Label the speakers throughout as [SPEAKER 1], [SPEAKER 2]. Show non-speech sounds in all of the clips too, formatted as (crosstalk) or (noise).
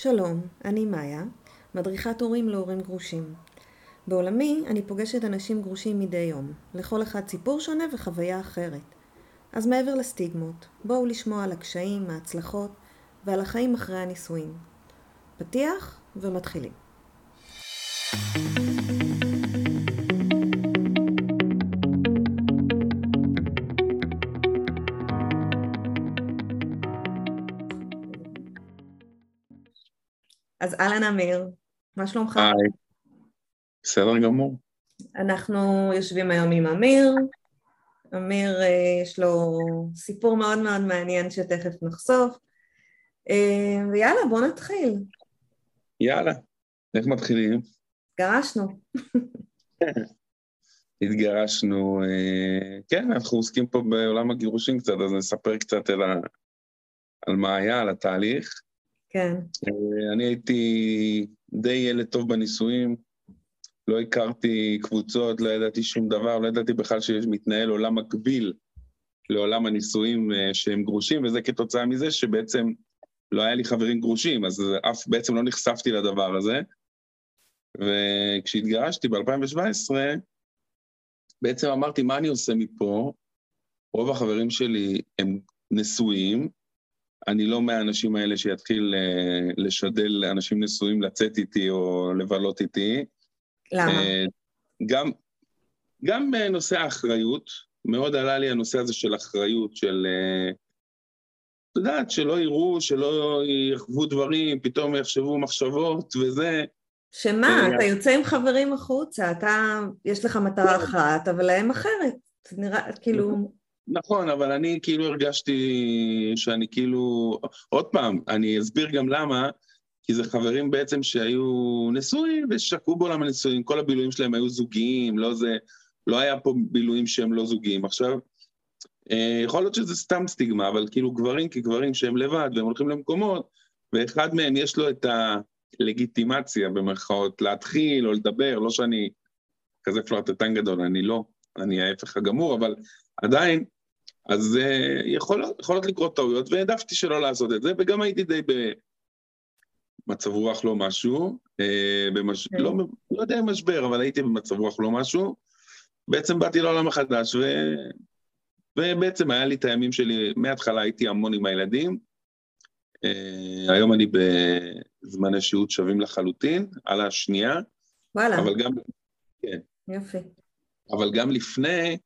[SPEAKER 1] שלום, אני מאיה, מדריכת הורים להורים גרושים. בעולמי אני פוגשת אנשים גרושים מדי יום, לכל אחד סיפור שונה וחוויה אחרת. אז מעבר לסטיגמות, בואו לשמוע על הקשיים, ההצלחות ועל החיים אחרי הנישואים. פתיח ומתחילים. אז אהלן אמיר, מה שלומך?
[SPEAKER 2] היי, בסדר גמור.
[SPEAKER 1] אנחנו יושבים היום עם אמיר. אמיר, אה, יש לו סיפור מאוד מאוד מעניין שתכף נחשוף. אה, ויאללה, בוא נתחיל.
[SPEAKER 2] יאללה, איך מתחילים?
[SPEAKER 1] גרשנו. (laughs)
[SPEAKER 2] התגרשנו, אה, כן, אנחנו עוסקים פה בעולם הגירושים קצת, אז נספר קצת על, ה... על מה היה, על התהליך.
[SPEAKER 1] כן.
[SPEAKER 2] אני הייתי די ילד טוב בנישואים, לא הכרתי קבוצות, לא ידעתי שום דבר, לא ידעתי בכלל שמתנהל עולם מקביל לעולם הנישואים שהם גרושים, וזה כתוצאה מזה שבעצם לא היה לי חברים גרושים, אז אף בעצם לא נחשפתי לדבר הזה. וכשהתגרשתי ב-2017, בעצם אמרתי, מה אני עושה מפה? רוב החברים שלי הם נשואים, אני לא מהאנשים האלה שיתחיל uh, לשדל לאנשים נשואים לצאת איתי או לבלות איתי.
[SPEAKER 1] למה? Uh,
[SPEAKER 2] גם, גם בנושא האחריות, מאוד עלה לי הנושא הזה של אחריות, של... Uh, את יודעת, שלא יראו, שלא יחוו דברים, פתאום יחשבו מחשבות וזה.
[SPEAKER 1] שמה, אתה יוצא עם חברים החוצה, אתה, יש לך מטרה אחת, אבל להם אחרת. נראה, כאילו...
[SPEAKER 2] נכון, אבל אני כאילו הרגשתי שאני כאילו... עוד פעם, אני אסביר גם למה, כי זה חברים בעצם שהיו נשואים ושקעו בעולם הנשואים, כל הבילויים שלהם היו זוגיים, לא זה... לא היה פה בילויים שהם לא זוגיים. עכשיו, אה, יכול להיות שזה סתם סטיגמה, אבל כאילו גברים כגברים שהם לבד והם הולכים למקומות, ואחד מהם יש לו את הלגיטימציה, במרכאות, להתחיל או לדבר, לא שאני כזה פלרטטן גדול, אני לא, אני ההפך הגמור, אבל עדיין, אז uh, יכולות, יכולות לקרות טעויות, והעדפתי שלא לעשות את זה, וגם הייתי די במצב רוח לא משהו, uh, במש... okay. כן. לא, לא יודע אם משבר, אבל הייתי במצב רוח לא משהו. בעצם באתי לעולם החדש, ו... ובעצם היה לי את הימים שלי, מההתחלה הייתי המון עם הילדים. Uh, היום אני בזמני שהות שווים לחלוטין, על השנייה.
[SPEAKER 1] וואלה.
[SPEAKER 2] אבל גם... כן.
[SPEAKER 1] יופי.
[SPEAKER 2] אבל גם לפני,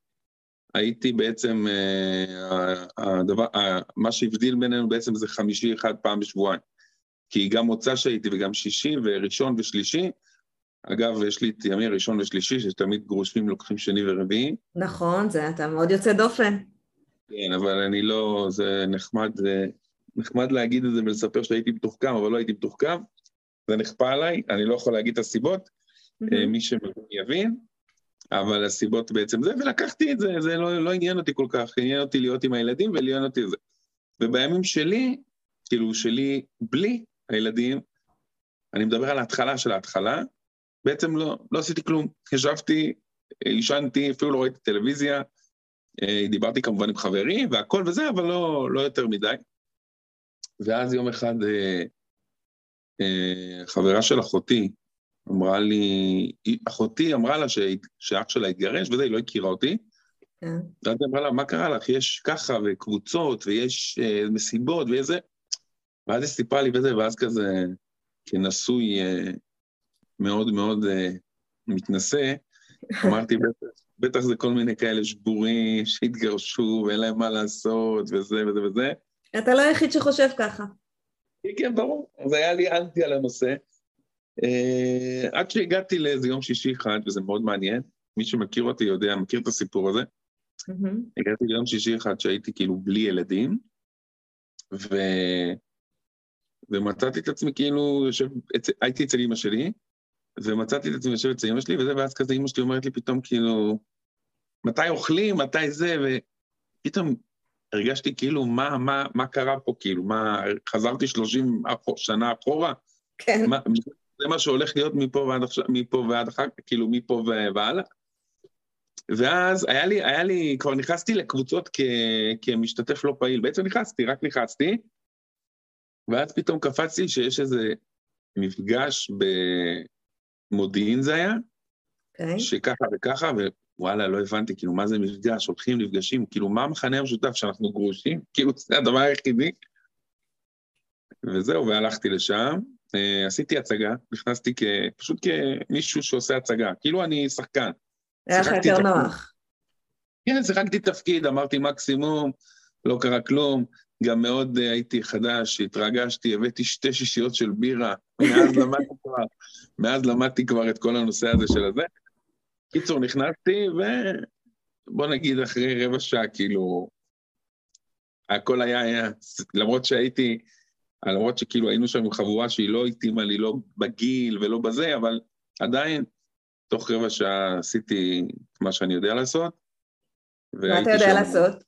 [SPEAKER 2] הייתי בעצם, אה, הדבר, מה שהבדיל בינינו בעצם זה חמישי אחד פעם בשבועיים. כי גם מוצא שהייתי וגם שישי וראשון ושלישי, אגב, יש לי את ימי ראשון ושלישי, שתמיד גרושים לוקחים שני ורביעי.
[SPEAKER 1] נכון, זה אתה מאוד יוצא דופן.
[SPEAKER 2] כן, אבל אני לא, זה נחמד, זה נחמד להגיד את זה ולספר שהייתי מתוחכם, אבל לא הייתי מתוחכם. זה נכפה עליי, אני לא יכול להגיד את הסיבות, mm-hmm. מי שמבין יבין. אבל הסיבות בעצם זה, ולקחתי את זה, זה לא, לא עניין אותי כל כך, עניין אותי להיות עם הילדים ולעניין אותי זה. ובימים שלי, כאילו שלי בלי הילדים, אני מדבר על ההתחלה של ההתחלה, בעצם לא, לא עשיתי כלום. ישבתי, עישנתי, אפילו לא ראיתי טלוויזיה, אה, דיברתי כמובן עם חברים והכל וזה, אבל לא, לא יותר מדי. ואז יום אחד אה, אה, חברה של אחותי, אמרה לי, אחותי אמרה לה שאח שלה התגרש וזה, היא לא הכירה אותי. כן. ואז היא אמרה לה, מה קרה לך? יש ככה וקבוצות ויש uh, מסיבות ואיזה... ואז היא סיפרה לי וזה, ואז כזה, כנשוי uh, מאוד מאוד uh, מתנשא, אמרתי, בטח, בטח זה כל מיני כאלה שבורים שהתגרשו ואין להם מה לעשות וזה וזה וזה.
[SPEAKER 1] אתה לא היחיד שחושב ככה.
[SPEAKER 2] כן, ברור. אז היה לי אנטי על הנושא. Uh, עד שהגעתי לאיזה יום שישי אחד, וזה מאוד מעניין, מי שמכיר אותי יודע, מכיר את הסיפור הזה. Mm-hmm. הגעתי ליום שישי אחד שהייתי כאילו בלי ילדים, ו... ומצאתי את עצמי כאילו, יושב, הייתי אצל אמא שלי, ומצאתי את עצמי יושב אצל אמא שלי, וזה, ואז כזה אמא שלי אומרת לי פתאום כאילו, מתי אוכלים, מתי זה, ופתאום הרגשתי כאילו, מה, מה, מה קרה פה, כאילו, מה, חזרתי 30 שנה אחורה?
[SPEAKER 1] כן. מה,
[SPEAKER 2] זה מה שהולך להיות מפה ועד עכשיו, מפה ועד אחר כאילו מפה והלאה. ואז היה לי, היה לי, כבר נכנסתי לקבוצות כ, כמשתתף לא פעיל, בעצם נכנסתי, רק נכנסתי, ואז פתאום קפצתי שיש איזה מפגש במודיעין זה היה,
[SPEAKER 1] Okay. אוקיי.
[SPEAKER 2] שככה וככה, ווואלה, לא הבנתי, כאילו, מה זה מפגש? הולכים, נפגשים, כאילו, מה המכנה המשותף שאנחנו גרושים? (laughs) כאילו, זה הדבר היחידי. וזהו, והלכתי לשם, עשיתי הצגה, נכנסתי כ... פשוט כמישהו שעושה הצגה, כאילו אני שחקן.
[SPEAKER 1] היה לך יותר נוח.
[SPEAKER 2] כן, שיחקתי תפקיד, אמרתי מקסימום, לא קרה כלום, גם מאוד uh, הייתי חדש, התרגשתי, הבאתי שתי שישיות של בירה, מאז (laughs) למדתי כבר, מאז למדתי כבר את כל הנושא הזה של הזה. קיצור, נכנסתי, ובוא נגיד אחרי רבע שעה, כאילו, הכל היה, היה, למרות שהייתי, למרות שכאילו היינו שם עם חבורה שהיא לא התאימה לי, לא בגיל ולא בזה, אבל עדיין, תוך רבע שעה עשיתי מה שאני יודע לעשות.
[SPEAKER 1] מה אתה יודע שם... לעשות?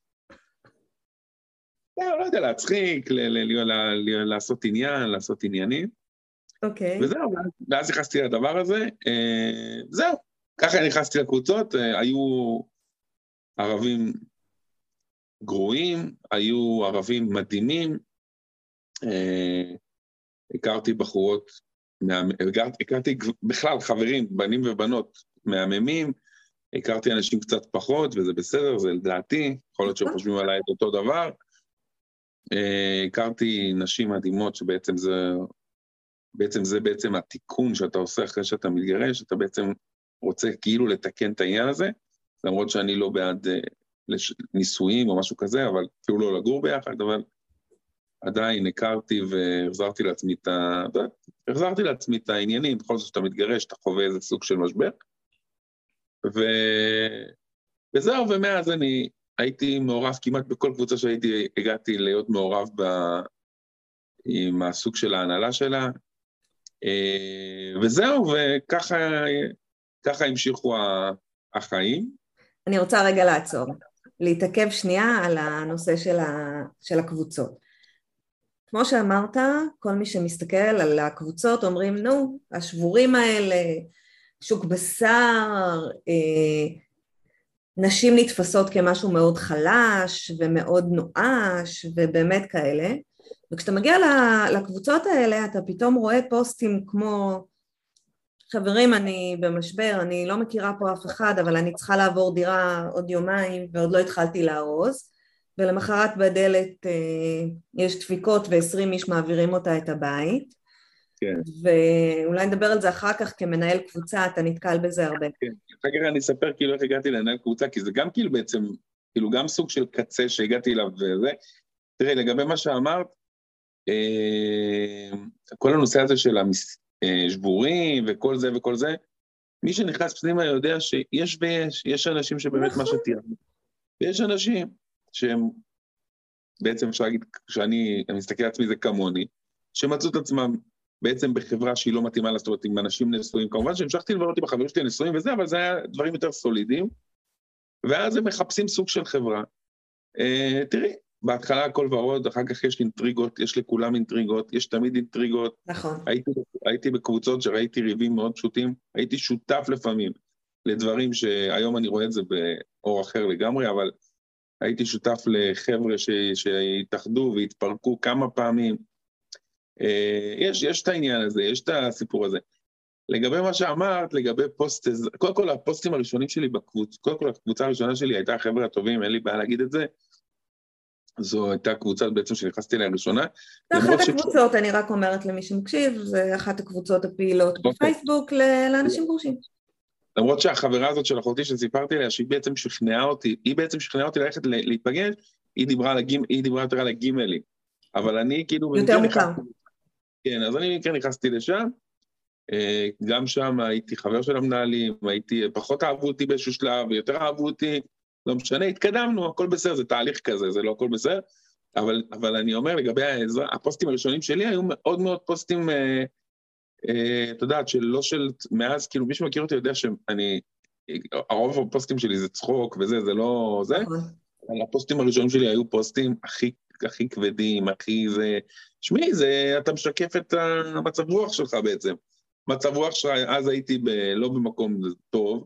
[SPEAKER 2] לא, לא יודע, להצחיק, לעשות עניין, לעשות עניינים.
[SPEAKER 1] אוקיי.
[SPEAKER 2] וזהו, ואז נכנסתי לדבר הזה. אה, זהו, ככה נכנסתי לקבוצות, אה, היו ערבים גרועים, היו ערבים מדהימים, הכרתי בחורות, הכרתי בכלל חברים, בנים ובנות מהממים, הכרתי אנשים קצת פחות, וזה בסדר, זה לדעתי, יכול להיות שהם אוקיי. חושבים עליי את אותו דבר. אה, הכרתי נשים מדהימות שבעצם זה, בעצם זה בעצם התיקון שאתה עושה אחרי שאתה מתגרש, אתה בעצם רוצה כאילו לתקן את העניין הזה, למרות שאני לא בעד אה, נישואים או משהו כזה, אבל אפילו לא לגור ביחד, אבל עדיין הכרתי והחזרתי לעצמי את ה... החזרתי לעצמי את העניינים, בכל זאת שאתה מתגרש, אתה חווה איזה סוג של משבר. ו... וזהו, ומאז אני הייתי מעורב כמעט בכל קבוצה שהייתי, הגעתי להיות מעורב ב... עם הסוג של ההנהלה שלה, אה, וזהו, וככה המשיכו החיים.
[SPEAKER 1] אני רוצה רגע לעצור, להתעכב שנייה על הנושא של, ה... של הקבוצות. כמו שאמרת, כל מי שמסתכל על הקבוצות אומרים, נו, השבורים האלה, שוק בשר, אה, נשים נתפסות כמשהו מאוד חלש ומאוד נואש ובאמת כאלה, וכשאתה מגיע לקבוצות האלה אתה פתאום רואה פוסטים כמו חברים אני במשבר, אני לא מכירה פה אף אחד אבל אני צריכה לעבור דירה עוד יומיים ועוד לא התחלתי לארוז ולמחרת בדלת אה, יש דפיקות ועשרים איש מעבירים אותה את הבית כן. ואולי נדבר על זה אחר כך כמנהל קבוצה, אתה נתקל בזה הרבה.
[SPEAKER 2] כן, אחר כך אני אספר כאילו איך הגעתי לנהל קבוצה, כי זה גם כאילו בעצם, כאילו גם סוג של קצה שהגעתי אליו וזה. תראי, לגבי מה שאמרת, אה, כל הנושא הזה של השבורים אה, וכל זה וכל זה, מי שנכנס פנימה יודע שיש ויש, יש אנשים שבאמת מה נכון. שתיארנו. ויש אנשים שהם, בעצם אפשר להגיד, כשאני מסתכל על עצמי זה כמוני, שמצאו את עצמם בעצם בחברה שהיא לא מתאימה לה, זאת אומרת, עם אנשים נשואים. כמובן שהמשכתי לברר אותי בחברים שלי נשואים וזה, אבל זה היה דברים יותר סולידיים. ואז הם מחפשים סוג של חברה. Uh, תראי, בהתחלה הכל ורוד, אחר כך יש אינטריגות, יש לכולם אינטריגות, יש תמיד אינטריגות.
[SPEAKER 1] נכון.
[SPEAKER 2] הייתי, הייתי בקבוצות שראיתי ריבים מאוד פשוטים, הייתי שותף לפעמים לדברים שהיום אני רואה את זה באור אחר לגמרי, אבל הייתי שותף לחבר'ה שהתאחדו והתפרקו כמה פעמים, אה, יש, יש את העניין הזה, יש את הסיפור הזה. לגבי מה שאמרת, לגבי פוסט, קודם כל הפוסטים הראשונים שלי בקבוצה, קודם כל הקבוצה הראשונה שלי הייתה החבר'ה הטובים, אין לי בעיה להגיד את זה. זו הייתה קבוצה בעצם שנכנסתי אליה ראשונה.
[SPEAKER 1] זה אחת הקבוצות, ש... אני רק אומרת למי שמקשיב, זה אחת הקבוצות הפעילות אוקיי. בפייסבוק לאנשים גרושים.
[SPEAKER 2] למרות שהחברה הזאת של אחותי שסיפרתי עליה, שהיא בעצם שכנעה אותי, היא בעצם שכנעה אותי ללכת להיפגש, היא דיברה, על הגימ, היא דיברה יותר על הגימלים. אבל אני כאילו...
[SPEAKER 1] יותר מוכר.
[SPEAKER 2] כן, אז אני כן נכנסתי לשם, אה, גם שם הייתי חבר של המנהלים, הייתי, פחות אהבו אותי באיזשהו שלב, ויותר אהבו אותי, לא משנה, התקדמנו, הכל בסדר, זה תהליך כזה, זה לא הכל בסדר, אבל, אבל אני אומר, לגבי העזרה, הפוסטים הראשונים שלי היו מאוד מאוד פוסטים, אה, את יודעת, שלא של, מאז, כאילו, מי שמכיר אותי יודע שאני, הרוב הפוסטים שלי זה צחוק וזה, זה לא זה, נכון. אבל הפוסטים הראשונים שלי היו פוסטים הכי הכי כבדים, הכי זה... שמעי, זה... אתה משקף את המצב רוח שלך בעצם. מצב רוח שלך, אז הייתי ב... לא במקום טוב,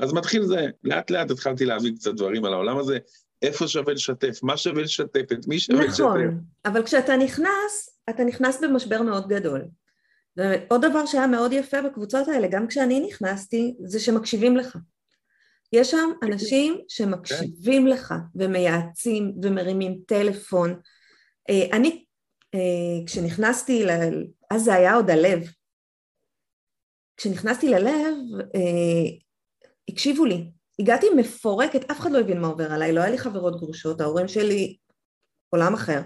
[SPEAKER 2] אז מתחיל זה. לאט לאט התחלתי להבין קצת דברים על העולם הזה, איפה שווה לשתף, מה שווה לשתף, את מי שווה נכון, לשתף.
[SPEAKER 1] נכון, אבל כשאתה נכנס, אתה נכנס במשבר מאוד גדול. ועוד דבר שהיה מאוד יפה בקבוצות האלה, גם כשאני נכנסתי, זה שמקשיבים לך. יש שם אנשים שמקשיבים כן. לך ומייעצים ומרימים טלפון. אה, אני, אה, כשנכנסתי, ל... אז זה היה עוד הלב. כשנכנסתי ללב, אה, הקשיבו לי. הגעתי מפורקת, אף אחד לא הבין מה עובר עליי, לא היה לי חברות גרושות, ההורים שלי עולם אחר.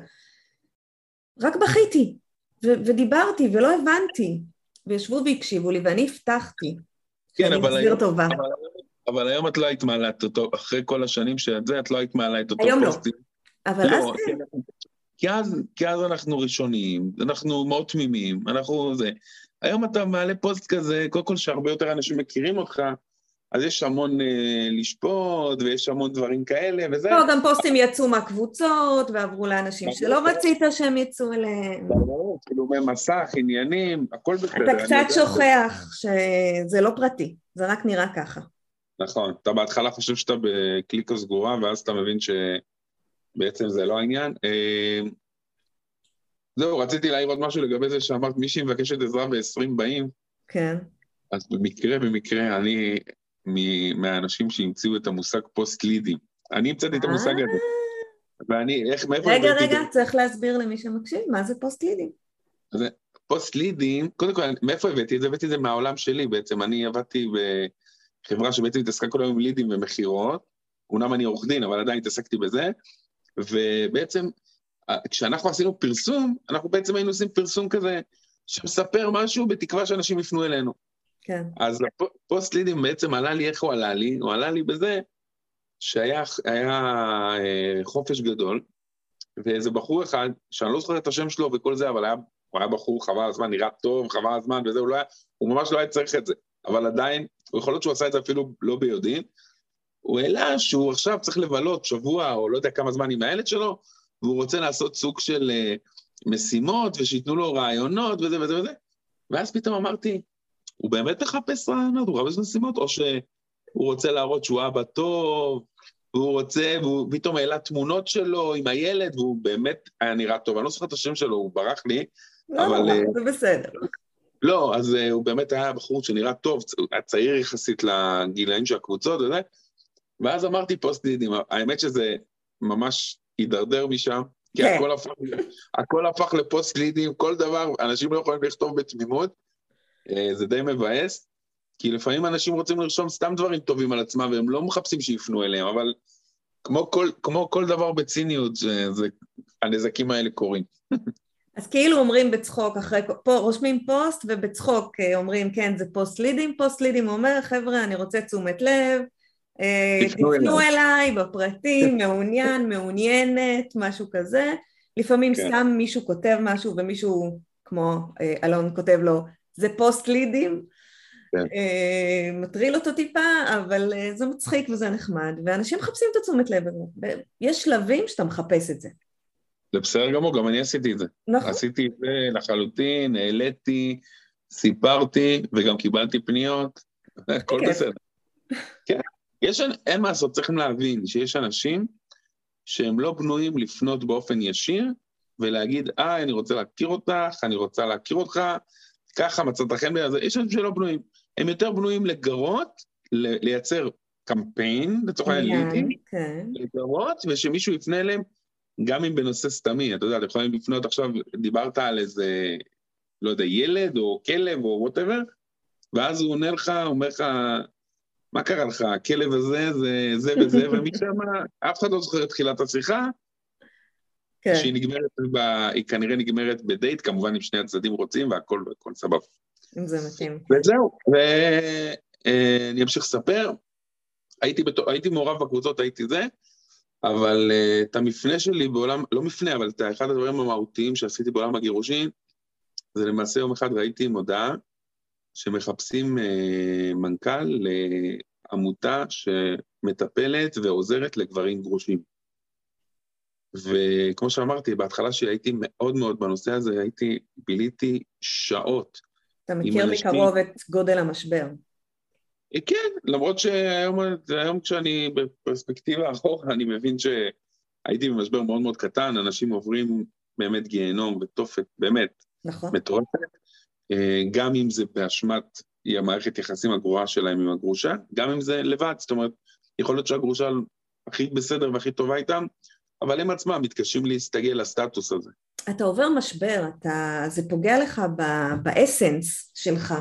[SPEAKER 1] רק בכיתי, ו- ודיברתי, ולא הבנתי. וישבו והקשיבו לי, ואני הבטחתי.
[SPEAKER 2] כן, אבל היום, טובה. אבל, אבל היום את לא היית מעלה את אותו, אחרי כל השנים שאת זה, את לא היית מעלה את אותו
[SPEAKER 1] היום לא. פוסטים. לא, אבל לא, אז כן.
[SPEAKER 2] כי אז, כי אז אנחנו ראשונים, אנחנו מאוד תמימים, אנחנו זה. היום אתה מעלה פוסט כזה, קודם כל שהרבה יותר אנשים מכירים אותך, אז יש המון אה, לשפוט, ויש המון דברים כאלה, וזה...
[SPEAKER 1] לא, גם פוסטים יצאו מהקבוצות, ועברו לאנשים שלא רצית שהם יצאו אליהם.
[SPEAKER 2] ברור, כאילו במסך, עניינים, הכל בסדר.
[SPEAKER 1] אתה קצת שוכח שזה לא פרטי, זה רק נראה ככה.
[SPEAKER 2] נכון, אתה בהתחלה חושב שאתה בקליקה סגורה, ואז אתה מבין שבעצם זה לא העניין. אה, זהו, רציתי להעיר עוד משהו לגבי זה שאמרת, מישהי מבקשת עזרה ב-20 באים.
[SPEAKER 1] כן.
[SPEAKER 2] אז במקרה, במקרה, אני מהאנשים שהמציאו את המושג פוסט-לידים. אני המצאתי את המושג הזה. ואני, איך, מאיפה...
[SPEAKER 1] רגע, רגע, צריך להסביר למי שמקשיב, מה זה פוסט-לידים?
[SPEAKER 2] פוסט-לידים, קודם כל, מאיפה הבאתי את זה? הבאתי את זה מהעולם שלי בעצם. אני עבדתי בחברה שבעצם התעסקה כל היום עם לידים ומכירות. אומנם אני עורך דין, אבל עדיין התעסקתי בזה. ובעצם, כשאנחנו עשינו פרסום, אנחנו בעצם היינו עושים פרסום כזה שמספר משהו בתקווה שאנשים יפנו אלינו.
[SPEAKER 1] כן.
[SPEAKER 2] אז הפוסט לידים בעצם עלה לי, איך הוא עלה לי? הוא עלה לי בזה שהיה היה, אה, חופש גדול, ואיזה בחור אחד, שאני לא זוכר את השם שלו וכל זה, אבל היה, הוא היה בחור חבל הזמן, נראה טוב, חבל הזמן וזה, הוא, לא היה, הוא ממש לא היה צריך את זה. אבל עדיין, יכול להיות שהוא עשה את זה אפילו לא ביודעין, הוא העלה שהוא עכשיו צריך לבלות שבוע או לא יודע כמה זמן עם הילד שלו, והוא רוצה לעשות סוג של uh, משימות ושייתנו לו רעיונות וזה וזה וזה. ואז פתאום אמרתי, הוא באמת מחפש רעיונות, הוא מחפש משימות, או שהוא רוצה להראות שהוא אבא טוב, והוא רוצה, והוא פתאום העלה תמונות שלו עם הילד, והוא באמת היה נראה טוב. אני לא זוכר את השם שלו, הוא ברח לי,
[SPEAKER 1] לא, אבל... לא, זה בסדר.
[SPEAKER 2] לא, אז uh, הוא באמת היה בחור שנראה טוב, צעיר יחסית לגילאים של הקבוצות וזה, ואז אמרתי פוסט לידים, האמת שזה ממש הידרדר משם, כי כן. הכל הפך, הכל הפך לפוסט leads, כל דבר, אנשים לא יכולים לכתוב בתמימות, אה, זה די מבאס, כי לפעמים אנשים רוצים לרשום סתם דברים טובים על עצמם, והם לא מחפשים שיפנו אליהם, אבל כמו כל, כמו כל דבר בציניות, זה, זה, הנזקים האלה קורים. (laughs)
[SPEAKER 1] אז כאילו אומרים בצחוק, אחרי, פה רושמים פוסט ובצחוק אה, אומרים כן זה פוסט leads, פוסט leads אומר חבר'ה אני רוצה תשומת לב, אה, תפנו אליי בפרטים, (laughs) מעוניין, מעוניינת, משהו כזה, לפעמים כן. סתם מישהו כותב משהו ומישהו כמו אלון כותב לו זה פוסט לידים, כן. אה, מטריל אותו טיפה, אבל אה, זה מצחיק וזה נחמד, ואנשים מחפשים את התשומת לב הזה. יש שלבים שאתה מחפש את זה.
[SPEAKER 2] זה בסדר גמור, גם אני עשיתי את זה.
[SPEAKER 1] נכון.
[SPEAKER 2] עשיתי את זה לחלוטין, העליתי, סיפרתי, וגם קיבלתי פניות, (laughs) הכל כן. בסדר. כן, יש, אין מה לעשות, צריכים להבין שיש אנשים שהם לא בנויים לפנות באופן ישיר ולהגיד, אה, אני רוצה להכיר אותך, אני רוצה להכיר אותך, ככה מצאת חן בעיה, יש אנשים שלא בנויים. הם יותר בנויים לגרות, לייצר קמפיין, לצורך העניין לידים, כן. לגרות, ושמישהו יפנה אליהם, גם אם בנושא סתמי, אתה יודע, אתם יכולים לפנות עכשיו, דיברת על איזה, לא יודע, ילד או כלב או whatever, ואז הוא עונה לך, אומר לך, מה קרה לך, הכלב הזה, זה זה וזה, (laughs) ומשם אף אחד לא זוכר את תחילת השיחה, כן. שהיא נגמרת, ב, היא כנראה נגמרת בדייט, כמובן אם שני הצדדים רוצים והכל והכל סבבה.
[SPEAKER 1] אם זה מתאים.
[SPEAKER 2] וזהו, ואני אמשיך לספר. הייתי, בת... הייתי מעורב בקבוצות, הייתי זה, אבל uh, את המפנה שלי בעולם, לא מפנה, אבל את אחד הדברים המהותיים שעשיתי בעולם הגירושין, זה למעשה יום אחד ראיתי מודעה שמחפשים uh, מנכ"ל לעמותה שמטפלת ועוזרת לגברים גרושים. וכמו שאמרתי, בהתחלה שהייתי מאוד מאוד בנושא הזה, הייתי, ביליתי שעות.
[SPEAKER 1] אתה מכיר מקרוב את גודל המשבר.
[SPEAKER 2] אה, כן, למרות שהיום כשאני בפרספקטיבה אחורה, אני מבין שהייתי במשבר מאוד מאוד קטן, אנשים עוברים באמת גיהנום ותופת, באמת,
[SPEAKER 1] נכון.
[SPEAKER 2] מטורפת. אה, גם אם זה באשמת המערכת יחסים הגרועה שלהם עם הגרושה, גם אם זה לבד, זאת אומרת, יכול להיות שהגרושה הכי בסדר והכי טובה איתם, אבל הם עצמם מתקשים להסתגל לסטטוס הזה.
[SPEAKER 1] אתה עובר משבר, אתה, זה פוגע לך באסנס שלך,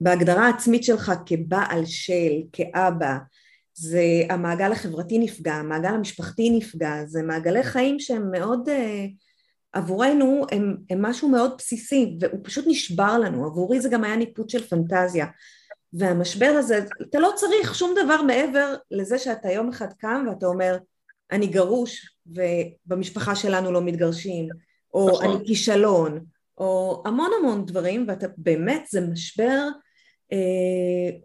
[SPEAKER 1] בהגדרה העצמית שלך כבעל של, כאבא, זה המעגל החברתי נפגע, המעגל המשפחתי נפגע, זה מעגלי חיים שהם מאוד, אה, עבורנו הם, הם משהו מאוד בסיסי והוא פשוט נשבר לנו, עבורי זה גם היה ניפוץ של פנטזיה. והמשבר הזה, אתה לא צריך שום דבר מעבר לזה שאתה יום אחד קם ואתה אומר אני גרוש ובמשפחה שלנו לא מתגרשים, או נכון. אני כישלון, או המון המון דברים ואתה באמת זה משבר אה,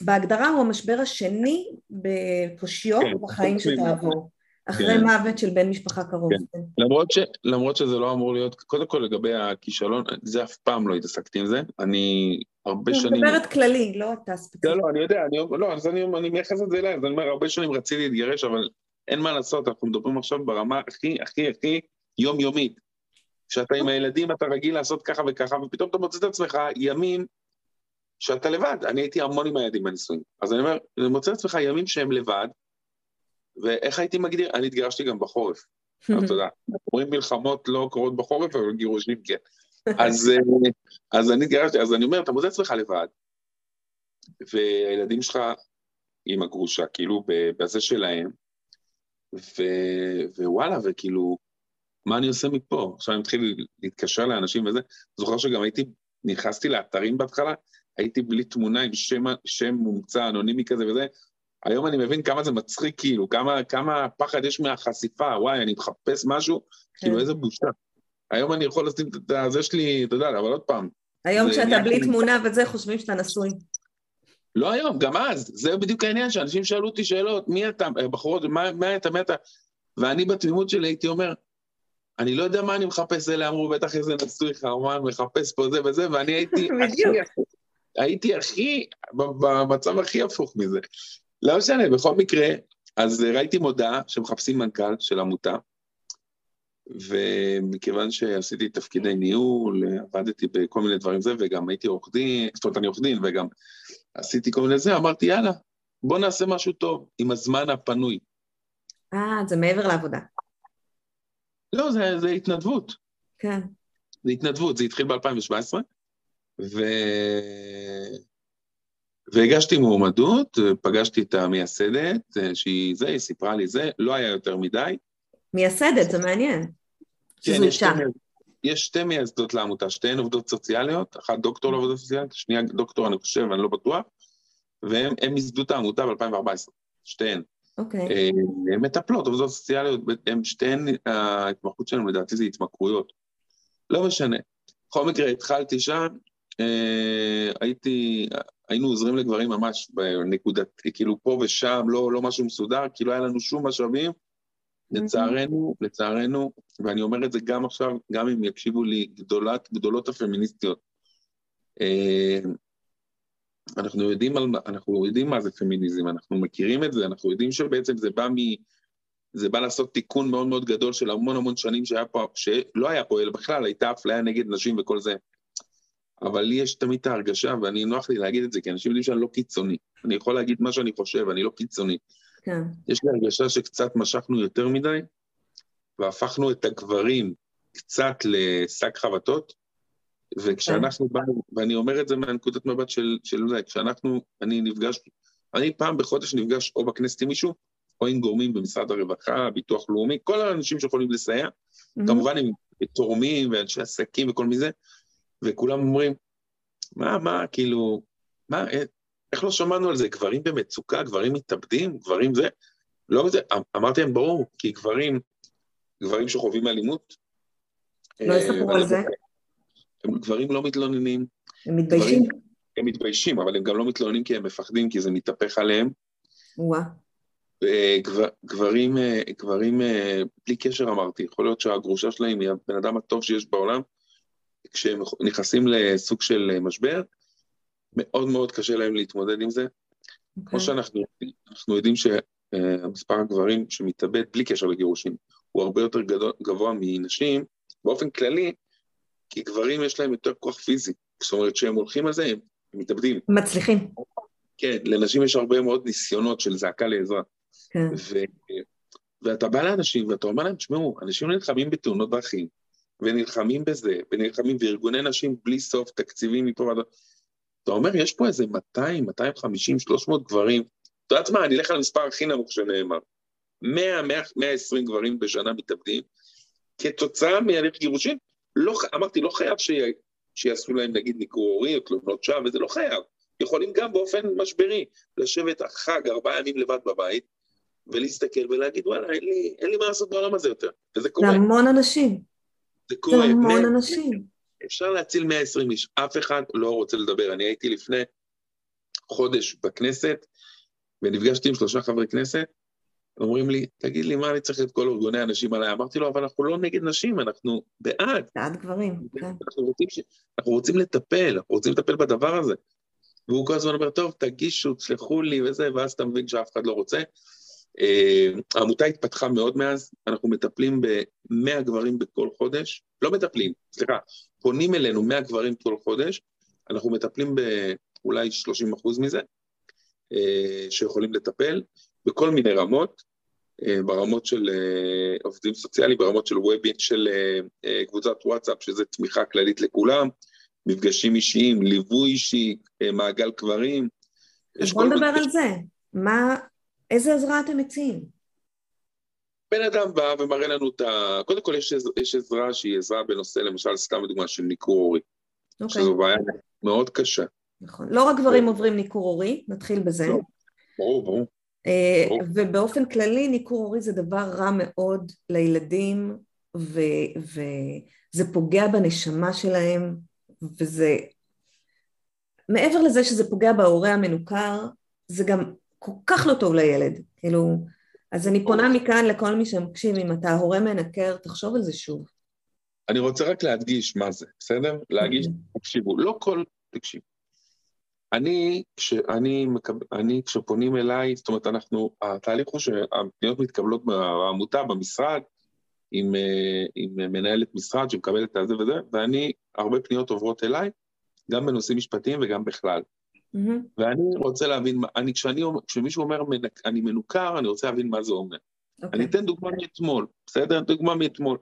[SPEAKER 1] בהגדרה הוא המשבר השני בקושיות כן, בחיים שתעבור, אחרי כן. מוות של בן משפחה קרוב. כן.
[SPEAKER 2] למרות, ש, למרות שזה לא אמור להיות, קודם כל לגבי הכישלון, זה אף פעם לא התעסקתי עם זה, אני הרבה שנים...
[SPEAKER 1] אני מדברת כללי, לא אתה ספציפית.
[SPEAKER 2] לא, לא, אני יודע, אני, לא, אז אני, אני מייחס את זה אליי, אז אני אומר, הרבה שנים רציתי להתגרש, אבל אין מה לעשות, אנחנו מדברים עכשיו ברמה הכי, הכי, הכי יומיומית. כשאתה עם הילדים אתה רגיל לעשות ככה וככה, ופתאום אתה מוצא את עצמך ימים שאתה לבד. אני הייתי המון עם הילדים בנישואים. אז אני אומר, אני מוצא את עצמך ימים שהם לבד, ואיך הייתי מגדיר? אני התגרשתי גם בחורף. (laughs) אז יודע, אומרים מלחמות לא קורות בחורף, אבל גירושים כן. (laughs) אז, אז אני התגרשתי, אז אני אומר, אתה מוצא את עצמך לבד, והילדים שלך עם הגרושה, כאילו, בזה שלהם, ו, ווואלה, וכאילו, מה אני עושה מפה? עכשיו אני מתחיל להתקשר לאנשים וזה. זוכר שגם הייתי, נכנסתי לאתרים בהתחלה, הייתי בלי תמונה עם שם, שם מומצא, אנונימי כזה וזה. היום אני מבין כמה זה מצחיק, כאילו, כמה, כמה פחד יש מהחשיפה, וואי, אני מחפש משהו, כן. כאילו, איזה בושה. היום אני יכול לשים את זה שלי, אתה יודע, אבל עוד פעם.
[SPEAKER 1] היום כשאתה בלי תמונה וזה, חושבים שאתה נשוי.
[SPEAKER 2] לא היום, גם אז, זה בדיוק העניין, שאנשים שאלו אותי שאלות, מי אתה, בחורות, מה, מה אתה, מי אתה, ואני בתמימות שלי הייתי אומר, אני לא יודע מה אני מחפש, אלה אמרו, בטח איזה נשוי חרמן מחפש פה זה וזה, ואני הייתי (laughs) הכי, הייתי הכי, במצב הכי הפוך מזה. לא משנה, בכל מקרה, אז ראיתי מודעה שמחפשים מנכ"ל של עמותה, ומכיוון שעשיתי תפקידי ניהול, עבדתי בכל מיני דברים זה, וגם הייתי עורך דין, זאת אומרת, אני עורך דין, וגם עשיתי כל מיני זה, אמרתי, יאללה, בוא נעשה משהו טוב עם הזמן הפנוי.
[SPEAKER 1] אה, זה מעבר לעבודה.
[SPEAKER 2] לא, זה, זה התנדבות.
[SPEAKER 1] כן.
[SPEAKER 2] זה התנדבות, זה התחיל ב-2017, ו... והגשתי מועמדות, פגשתי את המייסדת, שהיא זה, היא סיפרה לי זה, לא היה יותר מדי.
[SPEAKER 1] מייסדת, זה מעניין.
[SPEAKER 2] כן, יש שתי, יש שתי מייסדות לעמותה, שתיהן עובדות סוציאליות, אחת דוקטור לעבודות סוציאליות, שנייה דוקטור, אני חושב, אני לא בטוח, והם ייסדו את העמותה ב-2014, שתיהן.
[SPEAKER 1] אוקיי.
[SPEAKER 2] אה, הן מטפלות, עובדות סוציאליות, הן שתיהן, ההתמחות שלנו לדעתי זה התמכרויות. לא משנה. בכל מקרה, התחלתי שם, אה, הייתי, היינו עוזרים לגברים ממש בנקודת, כאילו פה ושם, לא, לא משהו מסודר, כי לא היה לנו שום משאבים. לצערנו, לצערנו, ואני אומר את זה גם עכשיו, גם אם יקשיבו לי גדולת, גדולות הפמיניסטיות, אה, אנחנו יודעים, על, אנחנו יודעים מה זה פמיניזם, אנחנו מכירים את זה, אנחנו יודעים שבעצם זה בא מ... זה בא לעשות תיקון מאוד מאוד גדול של המון המון שנים שהיה פה, שלא היה פועל בכלל, הייתה אפליה נגד נשים וכל זה. אבל לי יש תמיד את ההרגשה, ואני נוח לי להגיד את זה, כי אנשים יודעים שאני לא קיצוני. אני יכול להגיד מה שאני חושב, אני לא קיצוני.
[SPEAKER 1] כן.
[SPEAKER 2] יש לי הרגשה שקצת משכנו יותר מדי, והפכנו את הגברים קצת לשק חבטות, וכשאנחנו באנו, ואני אומר את זה מהנקודת מבט של, של זה, כשאנחנו, אני נפגש, אני פעם בחודש נפגש או בכנסת עם מישהו, או עם גורמים במשרד הרווחה, ביטוח לאומי, כל האנשים שיכולים לסייע, mm-hmm. כמובן עם תורמים ואנשי עסקים וכל מיני, וכולם אומרים, מה, מה, כאילו, מה, אה, איך לא שמענו על זה? גברים במצוקה, גברים מתאבדים, גברים זה? לא זה, אמ, אמרתי להם, ברור, כי גברים, גברים שחווים אלימות...
[SPEAKER 1] לא יספרו על זה.
[SPEAKER 2] הם גברים לא מתלוננים.
[SPEAKER 1] הם מתביישים? גברים,
[SPEAKER 2] הם מתביישים, אבל הם גם לא מתלוננים כי הם מפחדים, כי זה מתהפך עליהם.
[SPEAKER 1] וואה.
[SPEAKER 2] גברים, גברים, בלי קשר אמרתי, יכול להיות שהגרושה שלהם היא הבן אדם הטוב שיש בעולם, כשהם נכנסים לסוג של משבר, מאוד מאוד קשה להם להתמודד עם זה. Okay. כמו אוקיי. שאנחנו אנחנו יודעים שמספר הגברים שמתאבד בלי קשר לגירושים הוא הרבה יותר גדול, גבוה מנשים, באופן כללי, כי גברים יש להם יותר כוח פיזי. זאת אומרת, כשהם הולכים על זה, הם מתאבדים.
[SPEAKER 1] מצליחים.
[SPEAKER 2] כן, לנשים יש הרבה מאוד ניסיונות של זעקה לעזרה.
[SPEAKER 1] כן.
[SPEAKER 2] ו... ואתה בא לאנשים ואתה אומר להם, תשמעו, אנשים נלחמים בתאונות דרכים, ונלחמים בזה, ונלחמים, וארגוני נשים בלי סוף, תקציבים מפה ועד... אתה אומר, יש פה איזה 200, 250, 300 גברים. אתה יודעת מה, אני אלך על המספר הכי נמוך שנאמר. 100, 100, 120 גברים בשנה מתאבדים, כתוצאה מהליך גירושין. לא, אמרתי, לא חייב ש... שיעשו להם נגיד ניכור הורי או תלונות שווא, וזה לא חייב. יכולים גם באופן משברי לשבת חג ארבעה ימים לבד בבית, ולהסתכל ולהגיד, וואלה, אין לי, אין לי מה לעשות בעולם הזה יותר. וזה קורה.
[SPEAKER 1] זה המון אנשים.
[SPEAKER 2] זה קורה.
[SPEAKER 1] זה המון
[SPEAKER 2] 100,
[SPEAKER 1] אנשים.
[SPEAKER 2] אפשר להציל 120 איש, אף אחד לא רוצה לדבר. אני הייתי לפני חודש בכנסת, ונפגשתי עם שלושה חברי כנסת, אומרים לי, תגיד לי, מה אני צריך את כל ארגוני הנשים עליי? אמרתי לו, אבל אנחנו לא נגד נשים, אנחנו בעד.
[SPEAKER 1] בעד גברים, כן.
[SPEAKER 2] אנחנו רוצים, ש... אנחנו רוצים לטפל, אנחנו רוצים לטפל בדבר הזה. והוא כל הזמן אומר, טוב, תגישו, תסלחו לי וזה, ואז אתה מבין שאף אחד לא רוצה. אה, העמותה התפתחה מאוד מאז, אנחנו מטפלים ב-100 גברים בכל חודש, לא מטפלים, סליחה, פונים אלינו 100 גברים כל חודש, אנחנו מטפלים באולי 30 אחוז מזה, אה, שיכולים לטפל, בכל מיני רמות, אה, ברמות של עובדים סוציאליים, ברמות של וובינג, של קבוצת וואטסאפ, שזה תמיכה כללית לכולם, מפגשים אישיים, ליווי אישי, מעגל קברים.
[SPEAKER 1] אז בוא נדבר על זה. מה, איזה עזרה אתם מציעים?
[SPEAKER 2] בן אדם בא ומראה לנו את ה... קודם כל יש, יש עזרה שהיא עזרה בנושא, למשל, סתם דוגמה של ניכור הורי. Okay.
[SPEAKER 1] אוקיי.
[SPEAKER 2] שזו בעיה מאוד קשה.
[SPEAKER 1] נכון. לא רק גברים עוברים ניכור הורי, נתחיל בזה.
[SPEAKER 2] לא, ברור, ברור.
[SPEAKER 1] אה,
[SPEAKER 2] ברור.
[SPEAKER 1] ובאופן כללי ניכור הורי זה דבר רע מאוד לילדים, ו- וזה פוגע בנשמה שלהם, וזה... מעבר לזה שזה פוגע בהורה המנוכר, זה גם כל כך לא טוב לילד, כאילו, אז אני פונה מכאן לכל מי שמקשיב, אם אתה הורה מנקר, תחשוב על זה שוב.
[SPEAKER 2] אני רוצה רק להדגיש מה זה, בסדר? להגיש, תקשיבו, לא כל, תקשיב. אני, כשאני, מקב- אני, כשפונים אליי, זאת אומרת, אנחנו, התהליך הוא שהפניות מתקבלות בעמותה, במשרד, עם, אה, עם מנהלת משרד שמקבלת את הזה וזה, ואני, הרבה פניות עוברות אליי, גם בנושאים משפטיים וגם בכלל.
[SPEAKER 1] מהמם.
[SPEAKER 2] ואני רוצה להבין, אני, כשאני, כשמישהו אומר אני מנוכר, אני רוצה להבין מה זה אומר. אני
[SPEAKER 1] אוקיי.
[SPEAKER 2] אתן דוגמה מאתמול, בסדר? דוגמה מאתמול.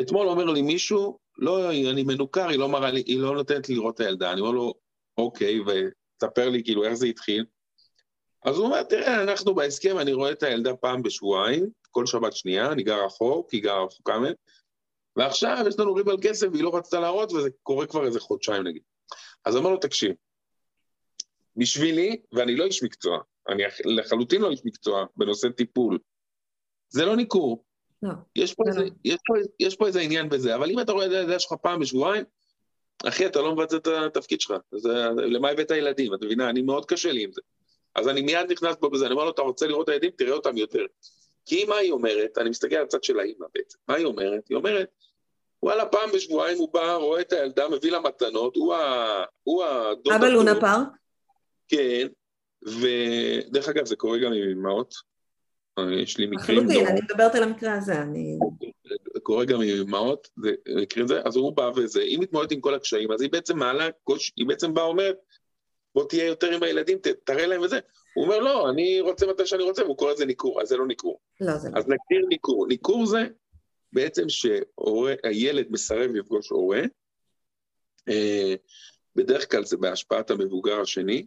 [SPEAKER 2] אתמול אומר לי מישהו, לא, אני מנוכר, היא לא מראה לי, היא לא נותנת לי לראות את הילדה. אני אומר לו, אוקיי, ותספר לי כאילו איך זה התחיל. אז הוא אומר, תראה, אנחנו בהסכם, אני רואה את הילדה פעם בשבועיים, כל שבת שנייה, אני גר רחוק, היא גרה רחוקה מהם, ועכשיו יש לנו ריב על כסף והיא לא רצתה להראות, וזה קורה כבר איזה חודשיים נגיד. אז אמר לו, תקשיב, בשבילי, ואני לא איש מקצוע, אני לחלוטין לא איש מקצוע בנושא טיפול, זה לא ניכור.
[SPEAKER 1] לא.
[SPEAKER 2] יש פה,
[SPEAKER 1] לא,
[SPEAKER 2] איזה. יש, פה, יש פה איזה עניין בזה, אבל אם אתה רואה את הילדה שלך פעם בשבועיים, אחי, אתה לא מבצע את התפקיד שלך. זה, למה הבאת ילדים? את מבינה? אני מאוד קשה לי עם זה. אז אני מיד נכנס פה בזה, אני אומר לו, אתה רוצה לראות את הילדים? תראה אותם יותר. כי מה היא אומרת? אני מסתכל על הצד של האימא בעצם. מה היא אומרת? היא אומרת, וואלה, פעם בשבועיים הוא בא, רואה את הילדה, מביא לה מתנות, הוא ה... הוא הדוד
[SPEAKER 1] אבא. לונה פארק?
[SPEAKER 2] כן, ודרך אגב, זה קורה גם עם אמהות. אה, יש לי מקרים...
[SPEAKER 1] לחלוטין,
[SPEAKER 2] לא-
[SPEAKER 1] אני מדברת על המקרה הזה, אני...
[SPEAKER 2] קורה גם עם אמהות, זה- מקרים זה, אז הוא בא וזה, היא מתמודדת עם כל הקשיים, אז היא בעצם מעלה היא בעצם באה אומרת, בוא תהיה יותר עם הילדים, ת- תראה להם וזה. הוא אומר, לא, אני רוצה מתי שאני רוצה, והוא קורא לזה ניכור, אז זה לא ניכור.
[SPEAKER 1] לא, זה לא.
[SPEAKER 2] אז נגדיר ניכור. ניכור זה בעצם שהילד מסרב לפגוש הורה, אה, בדרך כלל זה בהשפעת המבוגר השני,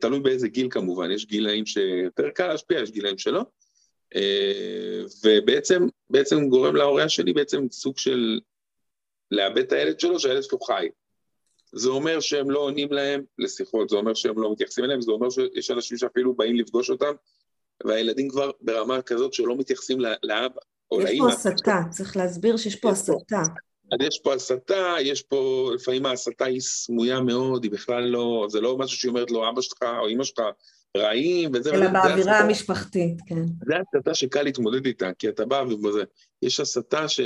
[SPEAKER 2] תלוי באיזה גיל כמובן, יש גילאים שיותר קל להשפיע, יש גילאים שלא, אה, ובעצם בעצם גורם להורה השני בעצם סוג של לאבד את הילד שלו, שהילד שלו חי. זה אומר שהם לא עונים להם לשיחות, זה אומר שהם לא מתייחסים אליהם, זה אומר שיש אנשים שאפילו באים לפגוש אותם, והילדים כבר ברמה כזאת שלא מתייחסים לאבא או
[SPEAKER 1] יש
[SPEAKER 2] לאימא.
[SPEAKER 1] פה הסתה, צריך להסביר שיש
[SPEAKER 2] יש פה.
[SPEAKER 1] הסתה.
[SPEAKER 2] אז יש פה הסתה, יש פה, לפעמים ההסתה היא סמויה מאוד, היא בכלל לא, זה לא משהו שהיא אומרת לו, אבא שלך או אמא שלך רעים, וזה...
[SPEAKER 1] אלא באווירה
[SPEAKER 2] הסתה-
[SPEAKER 1] המשפחתית, כן.
[SPEAKER 2] זה הסתה שקל להתמודד איתה, כי אתה בא וזה, יש הסתה ש...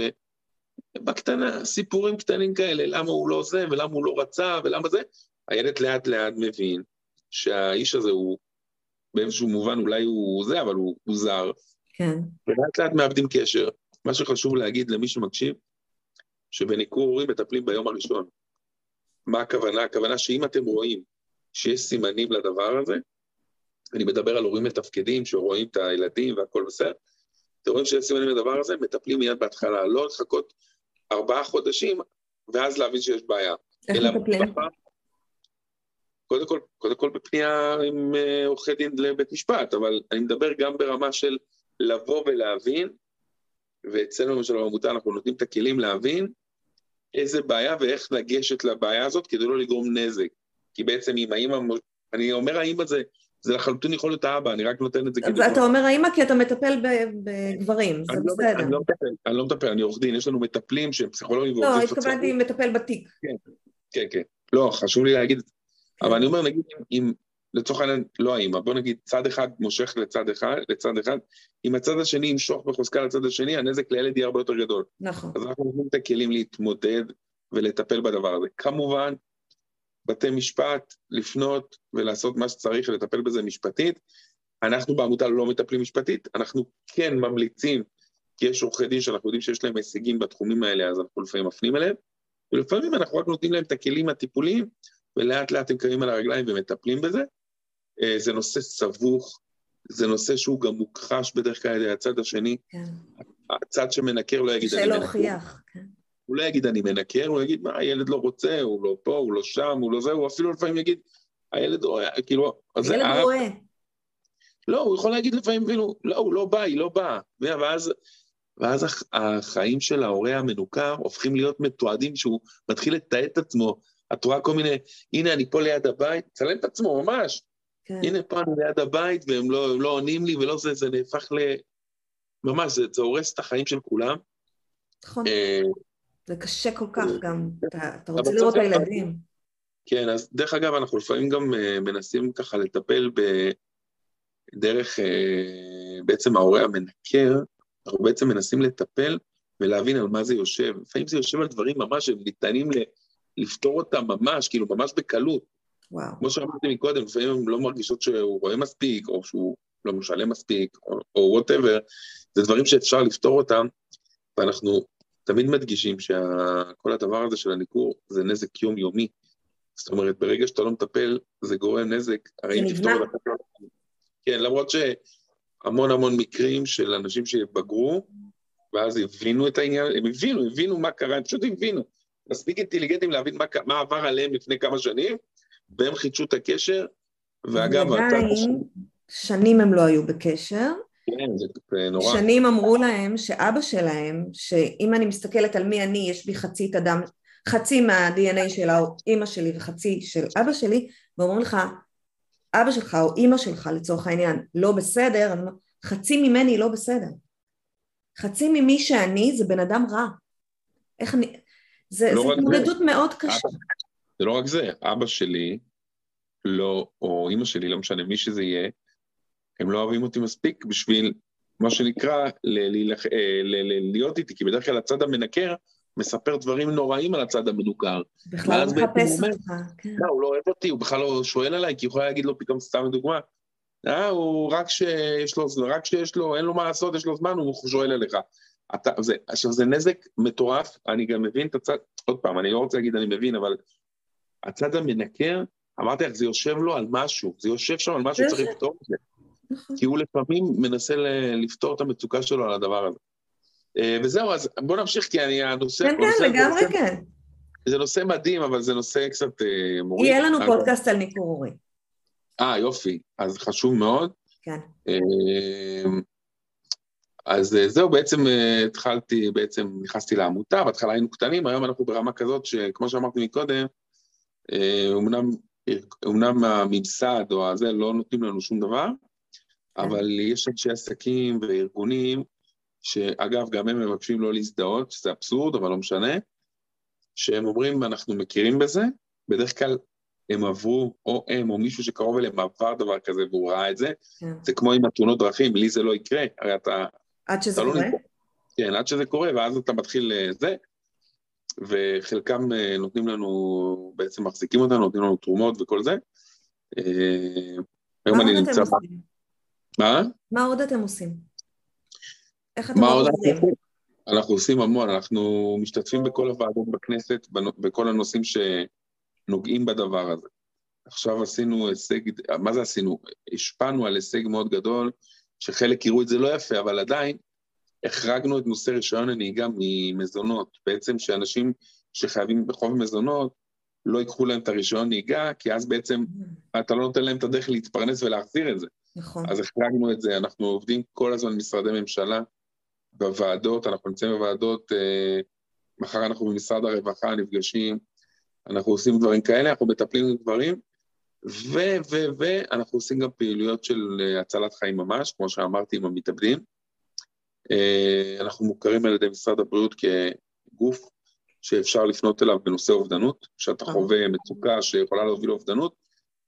[SPEAKER 2] בקטנה, סיפורים קטנים כאלה, למה הוא לא זה, ולמה הוא לא רצה, ולמה זה, הילד לאט לאט מבין שהאיש הזה הוא, באיזשהו מובן אולי הוא זה, אבל הוא, הוא זר,
[SPEAKER 1] כן.
[SPEAKER 2] ולאט לאט מאבדים קשר. מה שחשוב להגיד למי שמקשיב, שבניכור הורים מטפלים ביום הראשון. מה הכוונה? הכוונה שאם אתם רואים שיש סימנים לדבר הזה, אני מדבר על הורים מתפקדים שרואים את הילדים והכל בסדר, אתם רואים שיש סימנים לדבר הזה, מטפלים מיד בהתחלה, לא לחכות ארבעה חודשים ואז להבין שיש בעיה.
[SPEAKER 1] איך מטפלים?
[SPEAKER 2] קודם כל, קודם כל בפנייה עם אה, עורכי דין לבית משפט, אבל אני מדבר גם ברמה של לבוא ולהבין, ואצלנו למשל בעמותה אנחנו נותנים את הכלים להבין איזה בעיה ואיך לגשת לבעיה הזאת כדי לא לגרום נזק. כי בעצם אם האמא, אני אומר האמא זה, זה לחלוטין יכול להיות האבא, אני רק נותן את זה
[SPEAKER 1] כדוגמה. ואתה אומר האמא כי אתה מטפל בגברים, זה
[SPEAKER 2] לא
[SPEAKER 1] בסדר.
[SPEAKER 2] אני לא מטפל, אני לא מטפל, אני עורך דין, יש לנו מטפלים שהם פסיכולוגים
[SPEAKER 1] לא, התכוונתי מטפל בתיק.
[SPEAKER 2] כן, כן, כן. לא, חשוב לי להגיד, אבל אני אומר, נגיד, אם לצורך העניין, לא האמא, בוא נגיד צד אחד מושך לצד אחד, לצד אחד, אם הצד השני ימשוך בחוזקה לצד השני, הנזק לילד יהיה הרבה יותר גדול.
[SPEAKER 1] נכון.
[SPEAKER 2] אז אנחנו נותנים את הכלים להתמודד ולטפל בדבר הזה. כמובן, בתי משפט, לפנות ולעשות מה שצריך ולטפל בזה משפטית. אנחנו בעמותה לא מטפלים משפטית, אנחנו כן ממליצים, כי יש עורכי דין שאנחנו יודעים שיש להם הישגים בתחומים האלה, אז אנחנו לפעמים מפנים אליהם, ולפעמים אנחנו רק נותנים להם את הכלים הטיפוליים, ולאט לאט הם קמים על הרגליים ומטפלים בזה. אה, זה נושא סבוך, זה נושא שהוא גם מוכחש בדרך כלל על ידי הצד השני.
[SPEAKER 1] כן.
[SPEAKER 2] הצד שמנקר לא יגיד...
[SPEAKER 1] קשה להוכיח, כן.
[SPEAKER 2] הוא לא יגיד אני מנקר, הוא יגיד מה, הילד לא רוצה, הוא לא פה, הוא לא שם, הוא לא זה, הוא אפילו לפעמים יגיד, הילד רואה, כאילו...
[SPEAKER 1] הילד רואה.
[SPEAKER 2] לא, הוא יכול להגיד לפעמים, כאילו, לא, הוא לא בא, היא לא באה. ואז, ואז החיים של ההורה המנוכר הופכים להיות מתועדים, שהוא מתחיל לתעד את עצמו. את רואה כל מיני, הנה אני פה ליד הבית, צלם את עצמו ממש. כן. הנה פה אני ליד הבית והם לא, לא עונים לי ולא זה, זה נהפך ל... ממש, זה, זה הורס את החיים של כולם.
[SPEAKER 1] נכון. אה, זה קשה כל כך גם, אתה, אתה רוצה לראות את הילדים.
[SPEAKER 2] כן, אז דרך אגב, אנחנו לפעמים גם uh, מנסים ככה לטפל בדרך בעצם ההורה המנקר, אנחנו בעצם מנסים לטפל ולהבין על מה זה יושב. לפעמים זה יושב על דברים ממש שהם ניתנים לפתור אותם ממש, כאילו ממש בקלות.
[SPEAKER 1] וואו.
[SPEAKER 2] כמו שאמרתי מקודם, לפעמים הן לא מרגישות שהוא רואה מספיק, או שהוא לא משלם מספיק, או וואטאבר, זה דברים שאפשר לפתור אותם, ואנחנו תמיד מדגישים שכל הדבר הזה של הניכור זה נזק יומיומי. זאת אומרת, ברגע שאתה לא מטפל, זה גורם נזק.
[SPEAKER 1] זה נבנה.
[SPEAKER 2] כן, למרות שהמון המון מקרים של אנשים שבגרו, ואז הבינו את העניין, הם הבינו, הבינו מה קרה, הם פשוט הבינו. מספיק אינטליגנטים להבין מה, מה עבר עליהם לפני כמה שנים, והם חידשו את הקשר, ואגב...
[SPEAKER 1] ועדיין, שנים הם לא היו בקשר,
[SPEAKER 2] כן, זה נורא.
[SPEAKER 1] שנים אמרו להם שאבא שלהם, שאם אני מסתכלת על מי אני, יש בי חצי את אדם, חצי מה-DNA של אימא שלי וחצי של אבא שלי, ואומרים לך, אבא שלך או אימא שלך לצורך העניין לא בסדר, חצי ממני לא בסדר. חצי ממי שאני זה בן אדם רע. איך אני... זה לא התמודדות מאוד קשה.
[SPEAKER 2] זה לא רק זה, אבא שלי, לא, או אימא שלי, לא משנה, מי שזה יהיה, הם לא אוהבים אותי מספיק בשביל, מה שנקרא, אה, להיות איתי, כי בדרך כלל הצד המנקר מספר דברים נוראים על הצד המנוכר.
[SPEAKER 1] בכלל לא מחפש אותך, כן.
[SPEAKER 2] לא, הוא לא אוהב אותי, הוא בכלל לא שואל עליי, כי הוא יכול להגיד לו פתאום, סתם לדוגמה, אה, הוא רק שיש לו, רק שיש לו, אין לו מה לעשות, יש לו זמן, הוא שואל עליך. אתה, זה, עכשיו, זה נזק מטורף, אני גם מבין את הצד, עוד פעם, אני לא רוצה להגיד אני מבין, אבל הצד המנקר, אמרתי לך, זה יושב לו על משהו, זה יושב שם על משהו, צריך לפתור את זה. נכון. כי הוא לפעמים מנסה לפתור את המצוקה שלו על הדבר הזה. אה, וזהו, אז בואו נמשיך, כי אני, הנושא...
[SPEAKER 1] כן, כן, לגמרי כן.
[SPEAKER 2] זה נושא מדהים, אבל זה נושא קצת אה, מוריד.
[SPEAKER 1] יהיה לנו פודקאסט על ניכור הורי.
[SPEAKER 2] אה, יופי. אז חשוב מאוד.
[SPEAKER 1] כן.
[SPEAKER 2] אה, אז זהו, בעצם התחלתי, בעצם נכנסתי לעמותה, בהתחלה היינו קטנים, היום אנחנו ברמה כזאת שכמו שאמרתי מקודם, אמנם, אמנם הממסד או הזה לא נותנים לנו שום דבר, כן. אבל יש אנשי עסקים וארגונים, שאגב, גם הם מבקשים לא להזדהות, שזה אבסורד, אבל לא משנה, שהם אומרים, אנחנו מכירים בזה, בדרך כלל הם עברו, או הם, או מישהו שקרוב אליהם עבר דבר כזה והוא ראה את זה, כן. זה כמו עם התאונות דרכים, לי זה לא יקרה, הרי אתה...
[SPEAKER 1] עד שזה לא קורה? לא
[SPEAKER 2] כן, עד שזה קורה, ואז אתה מתחיל אה, זה, וחלקם אה, נותנים לנו, בעצם מחזיקים אותנו, נותנים לנו תרומות וכל זה.
[SPEAKER 1] אה, היום אני נמצא...
[SPEAKER 2] מה?
[SPEAKER 1] מה עוד אתם עושים? איך אתם עושים?
[SPEAKER 2] אנחנו עושים המון, אנחנו משתתפים בכל הוועדות בכנסת, בכל הנושאים שנוגעים בדבר הזה. עכשיו עשינו הישג, מה זה עשינו? השפענו על הישג מאוד גדול, שחלק יראו את זה לא יפה, אבל עדיין החרגנו את נושא רישיון הנהיגה ממזונות. בעצם שאנשים שחייבים בחוב מזונות, לא ייקחו להם את הרישיון נהיגה, כי אז בעצם mm-hmm. אתה לא נותן להם את הדרך להתפרנס ולהחזיר את זה.
[SPEAKER 1] נכון.
[SPEAKER 2] אז החרגנו את זה, אנחנו עובדים כל הזמן במשרדי ממשלה, בוועדות, אנחנו נמצאים בוועדות, אה, מחר אנחנו במשרד הרווחה נפגשים, אנחנו עושים דברים כאלה, אנחנו מטפלים בדברים, ו, ו, ואנחנו עושים גם פעילויות של אה, הצלת חיים ממש, כמו שאמרתי, עם המתאבדים. אה, אנחנו מוכרים על ידי משרד הבריאות כגוף שאפשר לפנות אליו בנושא אובדנות, כשאתה אה. חווה מצוקה שיכולה להוביל לאובדנות,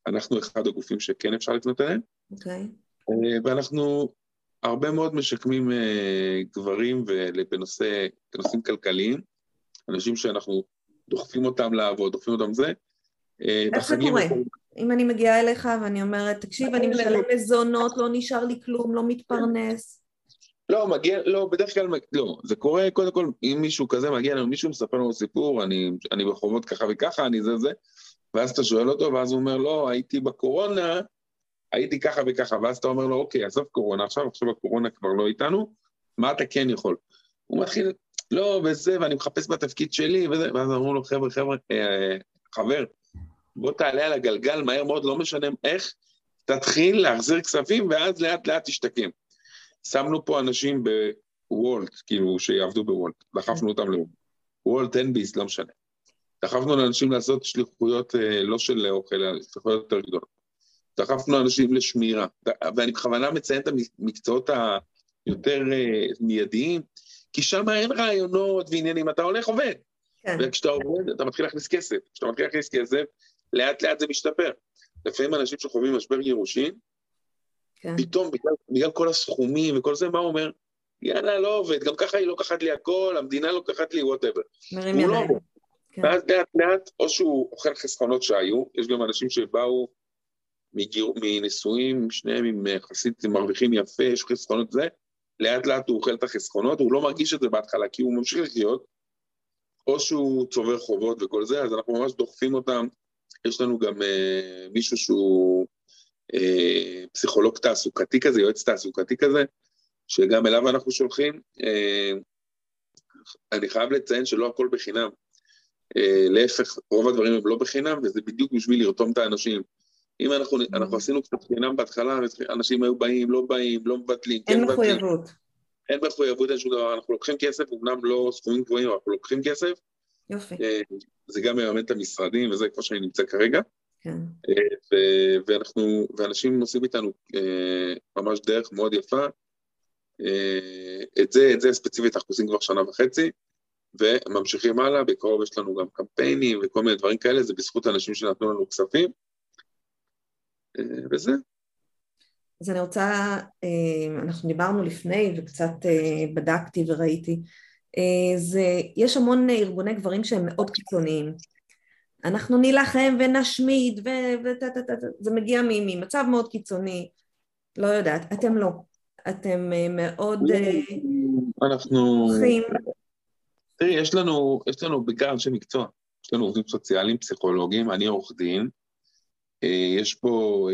[SPEAKER 2] אנחנו אחד הגופים שכן אפשר לפנות אליהם.
[SPEAKER 1] אוקיי.
[SPEAKER 2] Okay. ואנחנו הרבה מאוד משקמים גברים בנושא, בנושאים כלכליים, אנשים שאנחנו דוחפים אותם לעבוד, דוחפים אותם זה.
[SPEAKER 1] איך זה קורה? אם אני מגיעה אליך ואני אומרת, תקשיב, אני משלם מזונות, לא נשאר לי כלום, לא מתפרנס.
[SPEAKER 2] לא, מגיע, לא, בדרך כלל, לא, זה קורה, קודם כל, אם מישהו כזה מגיע לנו, מישהו מספר לנו סיפור, אני, אני בחובות ככה וככה, אני זה זה, ואז אתה שואל אותו, ואז הוא אומר, לא, הייתי בקורונה, הייתי ככה וככה, ואז אתה אומר לו, אוקיי, עזוב קורונה עכשיו, עכשיו הקורונה כבר לא איתנו, מה אתה כן יכול? הוא מתחיל, לא, וזה, ואני מחפש בתפקיד שלי, וזה, ואז אמרו לו, חבר'ה, חבר'ה, אה, חבר, בוא תעלה על הגלגל מהר מאוד, לא משנה איך, תתחיל להחזיר כספים ואז לאט לאט תשתקם. שמנו פה אנשים בוולט, כאילו, שיעבדו בוולט, דחפנו אותם לוולט. וולט, אין ביס, לא משנה. דחפנו לאנשים לעשות שליחויות אה, לא של אוכל, אלא שליחויות יותר גדולות. דחפנו אנשים לשמירה, ואני בכוונה מציין את המקצועות היותר אה, מיידיים, כי שם אין רעיונות ועניינים, אתה הולך עובד. כן. וכשאתה עובד, אתה מתחיל להכניס כסף. כשאתה מתחיל להכניס כסף, לאט לאט זה משתפר. לפעמים אנשים שחווים משבר גירושין, כן. פתאום בגלל, בגלל כל הסכומים וכל זה, מה הוא אומר? יאללה, לא עובד, גם ככה היא לוקחת לי הכל, המדינה לוקחת לי וואטאבר.
[SPEAKER 1] מרים לא ידיים. לא
[SPEAKER 2] כן. ואז לאט לאט, או שהוא אוכל חסכונות שהיו, יש גם אנשים שבאו מגיר... מנישואים, שניהם עם יחסית מרוויחים יפה, יש חסכונות זה, לאט לאט הוא אוכל את החסכונות, הוא לא מרגיש את זה בהתחלה, כי הוא ממשיך לחיות, או שהוא צובר חובות וכל זה, אז אנחנו ממש דוחפים אותם יש לנו גם אה, מישהו שהוא אה, פסיכולוג תעסוקתי כזה, יועץ תעסוקתי כזה, שגם אליו אנחנו שולחים. אה, אני חייב לציין שלא הכל בחינם. אה, להפך, רוב הדברים הם לא בחינם, וזה בדיוק בשביל לרתום את האנשים. אם אנחנו, mm-hmm. אנחנו עשינו קצת חינם בהתחלה, אנשים היו באים, לא באים, לא מבטלים,
[SPEAKER 1] כן מבטלים. אין מחויבות.
[SPEAKER 2] אין מחויבות, אין שום דבר. אנחנו לוקחים כסף, אמנם לא סכומים גבוהים, אנחנו לוקחים כסף.
[SPEAKER 1] יופי. אה,
[SPEAKER 2] זה גם מממן את המשרדים, וזה איפה שאני נמצא כרגע.
[SPEAKER 1] כן.
[SPEAKER 2] ו- ואנחנו, ואנשים עושים איתנו אה, ממש דרך מאוד יפה. אה, את זה, את זה ספציפית אנחנו עושים כבר שנה וחצי, וממשיכים הלאה, בקרוב יש לנו גם קמפיינים וכל מיני דברים כאלה, זה בזכות אנשים שנתנו לנו כספים, אה, וזה.
[SPEAKER 1] אז אני רוצה, אה, אנחנו דיברנו לפני וקצת אה, בדקתי וראיתי, אה, זה, יש המון ארגוני גברים שהם מאוד קיצוניים. אנחנו נילחם ונשמיד, וזה מגיע ממצב מאוד קיצוני, לא יודעת, אתם לא. אתם אה, מאוד... אה,
[SPEAKER 2] אנחנו... תראי, יש לנו, יש לנו בעיקר אנשי מקצוע. יש לנו עובדים סוציאליים, פסיכולוגים, אני עורך דין. יש פה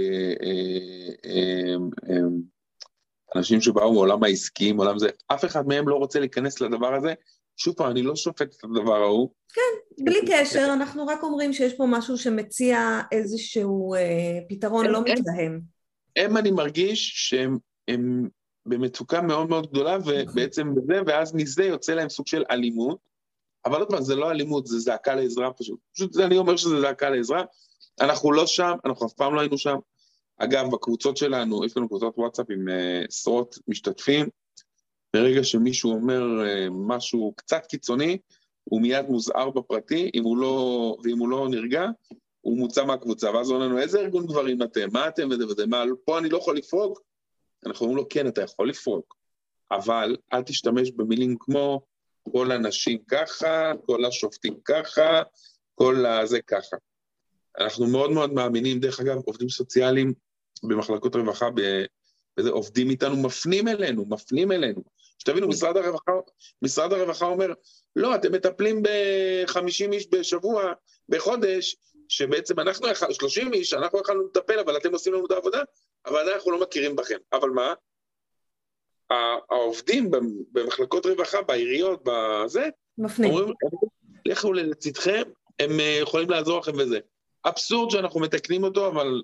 [SPEAKER 2] אנשים שבאו מעולם העסקי, מעולם זה, אף אחד מהם לא רוצה להיכנס לדבר הזה. שוב פעם, אני לא שופט את הדבר ההוא.
[SPEAKER 1] כן, בלי קשר, אנחנו רק אומרים שיש פה משהו שמציע איזשהו אה, פתרון לא מתלהם.
[SPEAKER 2] הם, אני מרגיש שהם הם במצוקה מאוד מאוד גדולה, ובעצם בזה, ואז מזה יוצא להם סוג של אלימות. אבל עוד פעם, זה לא אלימות, זה זעקה לעזרה פשוט. פשוט אני אומר שזה זעקה לעזרה. אנחנו לא שם, אנחנו אף פעם לא היינו שם. אגב, בקבוצות שלנו, יש לנו קבוצות וואטסאפ עם אה, עשרות משתתפים. ברגע שמישהו אומר אה, משהו קצת קיצוני, הוא מיד מוזהר בפרטי, אם הוא לא, ואם הוא לא נרגע, הוא מוצא מהקבוצה, ואז הוא אומר לנו, איזה ארגון גברים אתם? מה אתם וזה וזה? מה, פה אני לא יכול לפרוק? אנחנו אומרים לו, כן, אתה יכול לפרוק, אבל אל תשתמש במילים כמו כל הנשים ככה, כל השופטים ככה, כל הזה ככה. אנחנו מאוד מאוד מאמינים, דרך אגב, עובדים סוציאליים במחלקות רווחה, וזה, עובדים איתנו, מפנים אלינו, מפנים אלינו. שתבינו, משרד הרווחה, משרד הרווחה אומר, לא, אתם מטפלים ב-50 איש בשבוע, בחודש, שבעצם אנחנו, 30 איש, אנחנו יכולנו לטפל, אבל אתם עושים לנו את העבודה, אבל אנחנו לא מכירים בכם. אבל מה? העובדים במחלקות רווחה, בעיריות, בזה,
[SPEAKER 1] מפנים. אומרים,
[SPEAKER 2] לכו לצדכם, הם אה, יכולים לעזור לכם וזה. אבסורד שאנחנו מתקנים אותו, אבל...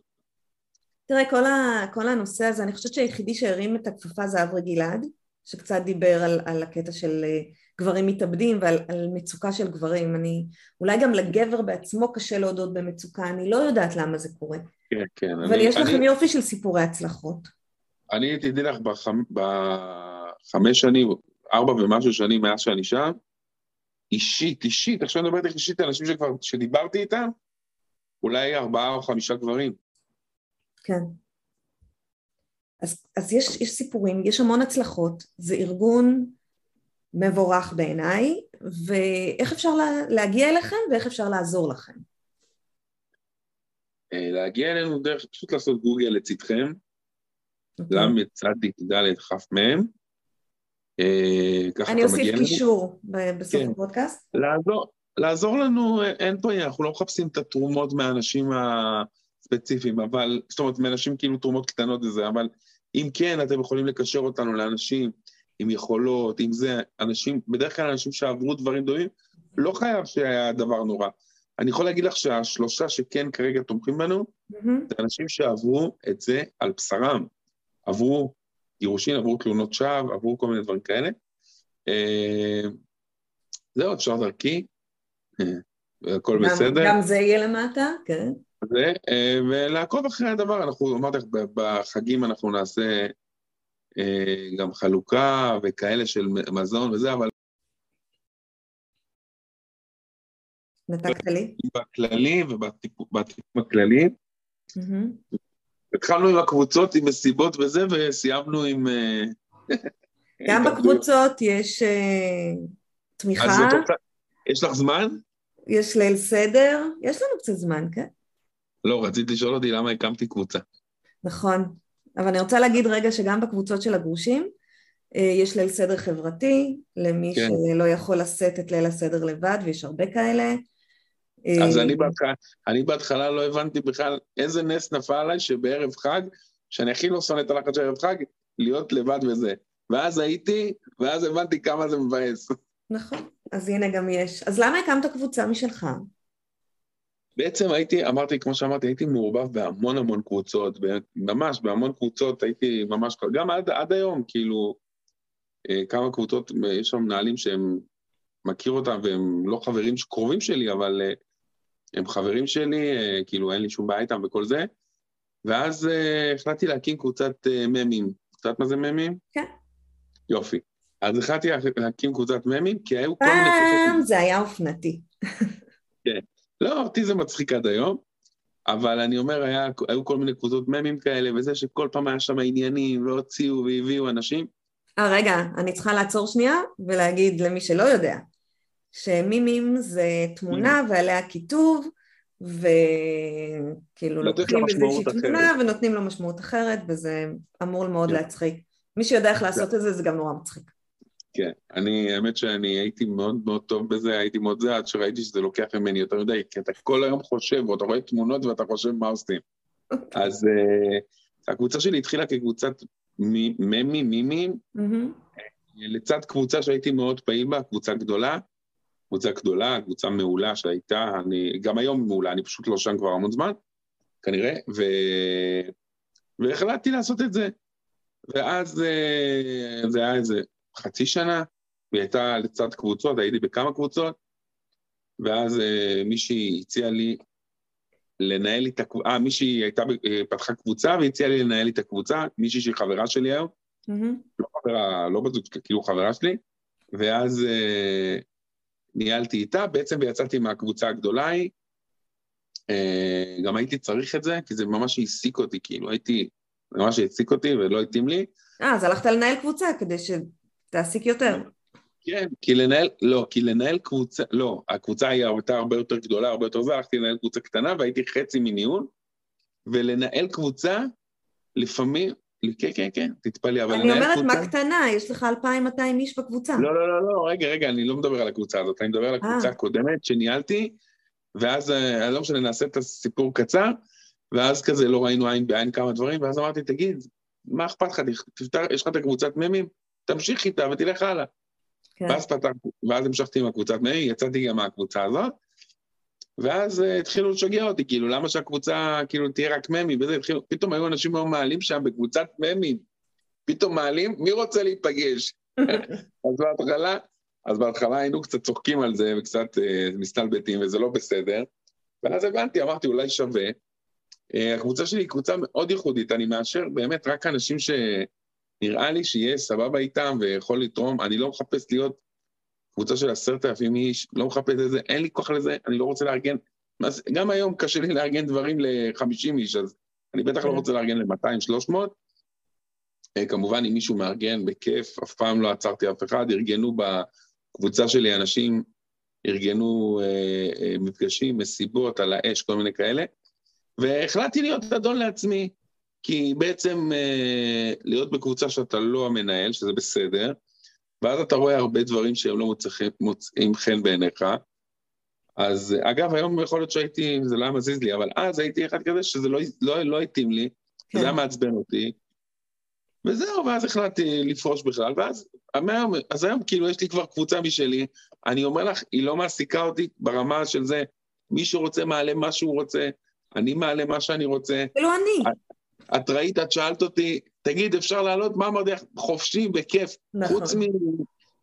[SPEAKER 1] תראה, כל, ה, כל הנושא הזה, אני חושבת שהיחידי שהרים את הכפפה זה אברי גלעד, שקצת דיבר על, על הקטע של אה, גברים מתאבדים ועל מצוקה של גברים. אני, אולי גם לגבר בעצמו קשה להודות במצוקה, אני לא יודעת למה זה קורה.
[SPEAKER 2] כן, כן.
[SPEAKER 1] אבל אני, יש לכם אני, יופי של סיפורי הצלחות.
[SPEAKER 2] אני, תדעי לך, בחמ, בחמש שנים, ארבע ומשהו שנים מאז שאני שם, אישית, אישית, עכשיו אני מדבר איתך אישית, אנשים שכבר, שדיברתי איתם, אולי ארבעה או חמישה גברים.
[SPEAKER 1] כן. אז, אז יש, יש סיפורים, יש המון הצלחות, זה ארגון מבורך בעיניי, ואיך אפשר לה, להגיע אליכם ואיך אפשר לעזור לכם?
[SPEAKER 2] אה, להגיע אלינו דרך פשוט לעשות גוגל לצדכם, אוקיי. ל"צ כ"מ,
[SPEAKER 1] אה, אני אוסיף קישור בסוף כן. הפודקאסט.
[SPEAKER 2] לעזור, לעזור לנו, אין פה, אנחנו לא מחפשים את התרומות מהאנשים הספציפיים, אבל, זאת אומרת, מאנשים כאילו תרומות קטנות וזה, אבל אם כן, אתם יכולים לקשר אותנו לאנשים עם יכולות, עם זה, אנשים, בדרך כלל אנשים שעברו דברים דומים, לא חייב שהיה דבר נורא. אני יכול להגיד לך שהשלושה שכן כרגע תומכים בנו, mm-hmm. זה אנשים שעברו את זה על בשרם. עברו גירושין, עברו תלונות שווא, עברו כל מיני דברים כאלה. אה, זהו, אפשר דרכי, אה, הכל בסדר.
[SPEAKER 1] גם זה יהיה למטה, כן.
[SPEAKER 2] זה, אה, ולעקוב אחרי הדבר, אנחנו, אמרתי לך, בחגים אנחנו נעשה גם חלוקה וכאלה של מזון וזה, אבל...
[SPEAKER 1] נתקת לי?
[SPEAKER 2] בכללי ובטיפול הכללי. התחלנו עם הקבוצות, עם מסיבות וזה, וסיימנו עם... אה, (laughs)
[SPEAKER 1] גם בקבוצות יש אה, תמיכה.
[SPEAKER 2] יש לך זמן?
[SPEAKER 1] יש ליל סדר, יש לנו קצת זמן, כן?
[SPEAKER 2] לא, רצית לשאול אותי למה הקמתי קבוצה.
[SPEAKER 1] נכון, אבל אני רוצה להגיד רגע שגם בקבוצות של הגרושים, אה, יש ליל סדר חברתי, למי כן. שלא יכול לשאת את ליל הסדר לבד, ויש הרבה כאלה.
[SPEAKER 2] אז אני בהתחלה, אני בהתחלה לא הבנתי בכלל איזה נס נפל עליי שבערב חג, שאני הכי לא שונא את הלחץ של ערב חג, להיות לבד וזה. ואז הייתי, ואז הבנתי כמה זה מבאס.
[SPEAKER 1] נכון, אז הנה גם יש. אז למה הקמת קבוצה משלך?
[SPEAKER 2] בעצם הייתי, אמרתי, כמו שאמרתי, הייתי מעורבב בהמון המון קבוצות, ממש בהמון קבוצות הייתי ממש, גם עד, עד היום, כאילו, אה, כמה קבוצות, יש שם מנהלים שהם, מכיר אותם והם לא חברים קרובים שלי, אבל אה, הם חברים שלי, אה, כאילו אין לי שום בעיה איתם וכל זה, ואז החלטתי להקים קבוצת ממים. את יודעת מה זה ממים?
[SPEAKER 1] כן.
[SPEAKER 2] יופי. אז החלטתי להקים קבוצת ממים, כי היו
[SPEAKER 1] כל מיני... פעם זה היה אופנתי.
[SPEAKER 2] כן. לא, אותי זה מצחיק עד היום, אבל אני אומר, היה, היו כל מיני קבוצות ממים כאלה, וזה שכל פעם היה שם עניינים, והוציאו והביאו אנשים.
[SPEAKER 1] אה, רגע, אני צריכה לעצור שנייה ולהגיד למי שלא יודע. שמימים זה תמונה ועליה כיתוב, וכאילו לוקחים איזושהי תמונה ונותנים לו משמעות אחרת, וזה אמור מאוד כן. להצחיק. מי שיודע איך לעשות את זה, זה גם נורא מצחיק.
[SPEAKER 2] כן, אני, האמת שאני הייתי מאוד מאוד טוב בזה, הייתי מאוד זה, עד שראיתי שזה לוקח ממני יותר מדי, כי אתה כל היום חושב, ואתה רואה תמונות ואתה חושב מה עושים. אוקיי. אז uh, הקבוצה שלי התחילה כקבוצת ממים, מימים, לצד קבוצה שהייתי מאוד פעיל בה, קבוצה גדולה, קבוצה גדולה, קבוצה מעולה שהייתה, אני, גם היום מעולה, אני פשוט לא שם כבר המון זמן, כנראה, ו... והחלטתי לעשות את זה. ואז אה, זה היה איזה חצי שנה, והיא הייתה לצד קבוצות, הייתי בכמה קבוצות, ואז אה, מישהי הציעה לי לנהל את הקבוצה, אה, מישהי הייתה, אה, פתחה קבוצה והציעה לי לנהל את הקבוצה, מישהי שהיא חברה שלי היום, mm-hmm. לא חברה, לא בזוג, כאילו חברה שלי, ואז ניהלתי איתה, בעצם ויצאתי מהקבוצה הגדולה ההיא. אה, גם הייתי צריך את זה, כי זה ממש העסיק אותי, כאילו הייתי, ממש העסיק אותי ולא התאים לי.
[SPEAKER 1] אה, אז הלכת לנהל קבוצה כדי שתעסיק יותר.
[SPEAKER 2] כן, כי לנהל, לא, כי לנהל קבוצה, לא, הקבוצה היא הייתה הרבה יותר גדולה, הרבה יותר זה, הלכתי לנהל קבוצה קטנה והייתי חצי מניהול, ולנהל קבוצה, לפעמים, כן, כן, כן, תתפלאי, אבל...
[SPEAKER 1] אני אומרת, מה קטנה? יש לך 2,200 איש בקבוצה.
[SPEAKER 2] לא, לא, לא, לא, רגע, רגע, אני לא מדבר על הקבוצה הזאת, אני מדבר על הקבוצה אה. הקודמת שניהלתי, ואז, אה, לא משנה, נעשה את הסיפור קצר, ואז כזה לא ראינו עין בעין כמה דברים, ואז אמרתי, תגיד, מה אכפת לך, יש לך את הקבוצת ממים, תמשיך איתה ותלך הלאה. כן. ואז פתחתי, ואז המשכתי עם הקבוצת ממים, יצאתי גם מהקבוצה הזאת, ואז uh, התחילו לשגע אותי, כאילו, למה שהקבוצה כאילו תהיה רק ממי, וזה התחילו, פתאום היו אנשים מאוד מעלים שם בקבוצת ממים, פתאום מעלים, מי רוצה להיפגש? (laughs) אז בהתחלה, אז בהתחלה היינו קצת צוחקים על זה וקצת uh, מסתלבטים, וזה לא בסדר, ואז הבנתי, אמרתי, אולי שווה. Uh, הקבוצה שלי היא קבוצה מאוד ייחודית, אני מאשר באמת רק אנשים שנראה לי שיהיה סבבה איתם ויכול לתרום, אני לא מחפש להיות קבוצה של עשרת אלפים איש, לא מחפש את זה, אין לי כוח לזה, אני לא רוצה לארגן. גם היום קשה לי לארגן דברים ל-50 איש, אז אני בטח לא כן. רוצה לארגן ל-200-300. אה, כמובן, אם מישהו מארגן, בכיף, אף פעם לא עצרתי אף אחד, ארגנו בקבוצה שלי אנשים, ארגנו אה, אה, מפגשים, מסיבות על האש, כל מיני כאלה, והחלטתי להיות אדון לעצמי, כי בעצם אה, להיות בקבוצה שאתה לא המנהל, שזה בסדר, ואז אתה רואה הרבה דברים שהם לא מוצאים, חן בעיניך. אז אגב, היום יכול להיות שהייתי, זה לא היה מזיז לי, אבל אז הייתי אחד כזה שזה לא, לא, לא התאים לי, כן. זה היה מעצבן אותי. וזהו, ואז החלטתי לפרוש בכלל, ואז היום, אז היום כאילו יש לי כבר קבוצה משלי, אני אומר לך, היא לא מעסיקה אותי ברמה של זה, מי שרוצה מעלה מה שהוא רוצה, אני מעלה מה שאני רוצה.
[SPEAKER 1] כאילו אני.
[SPEAKER 2] את, ראית, את שאלת אותי, תגיד, אפשר לעלות? מה אמרתי לך? חופשי, בכיף. נכון. חוץ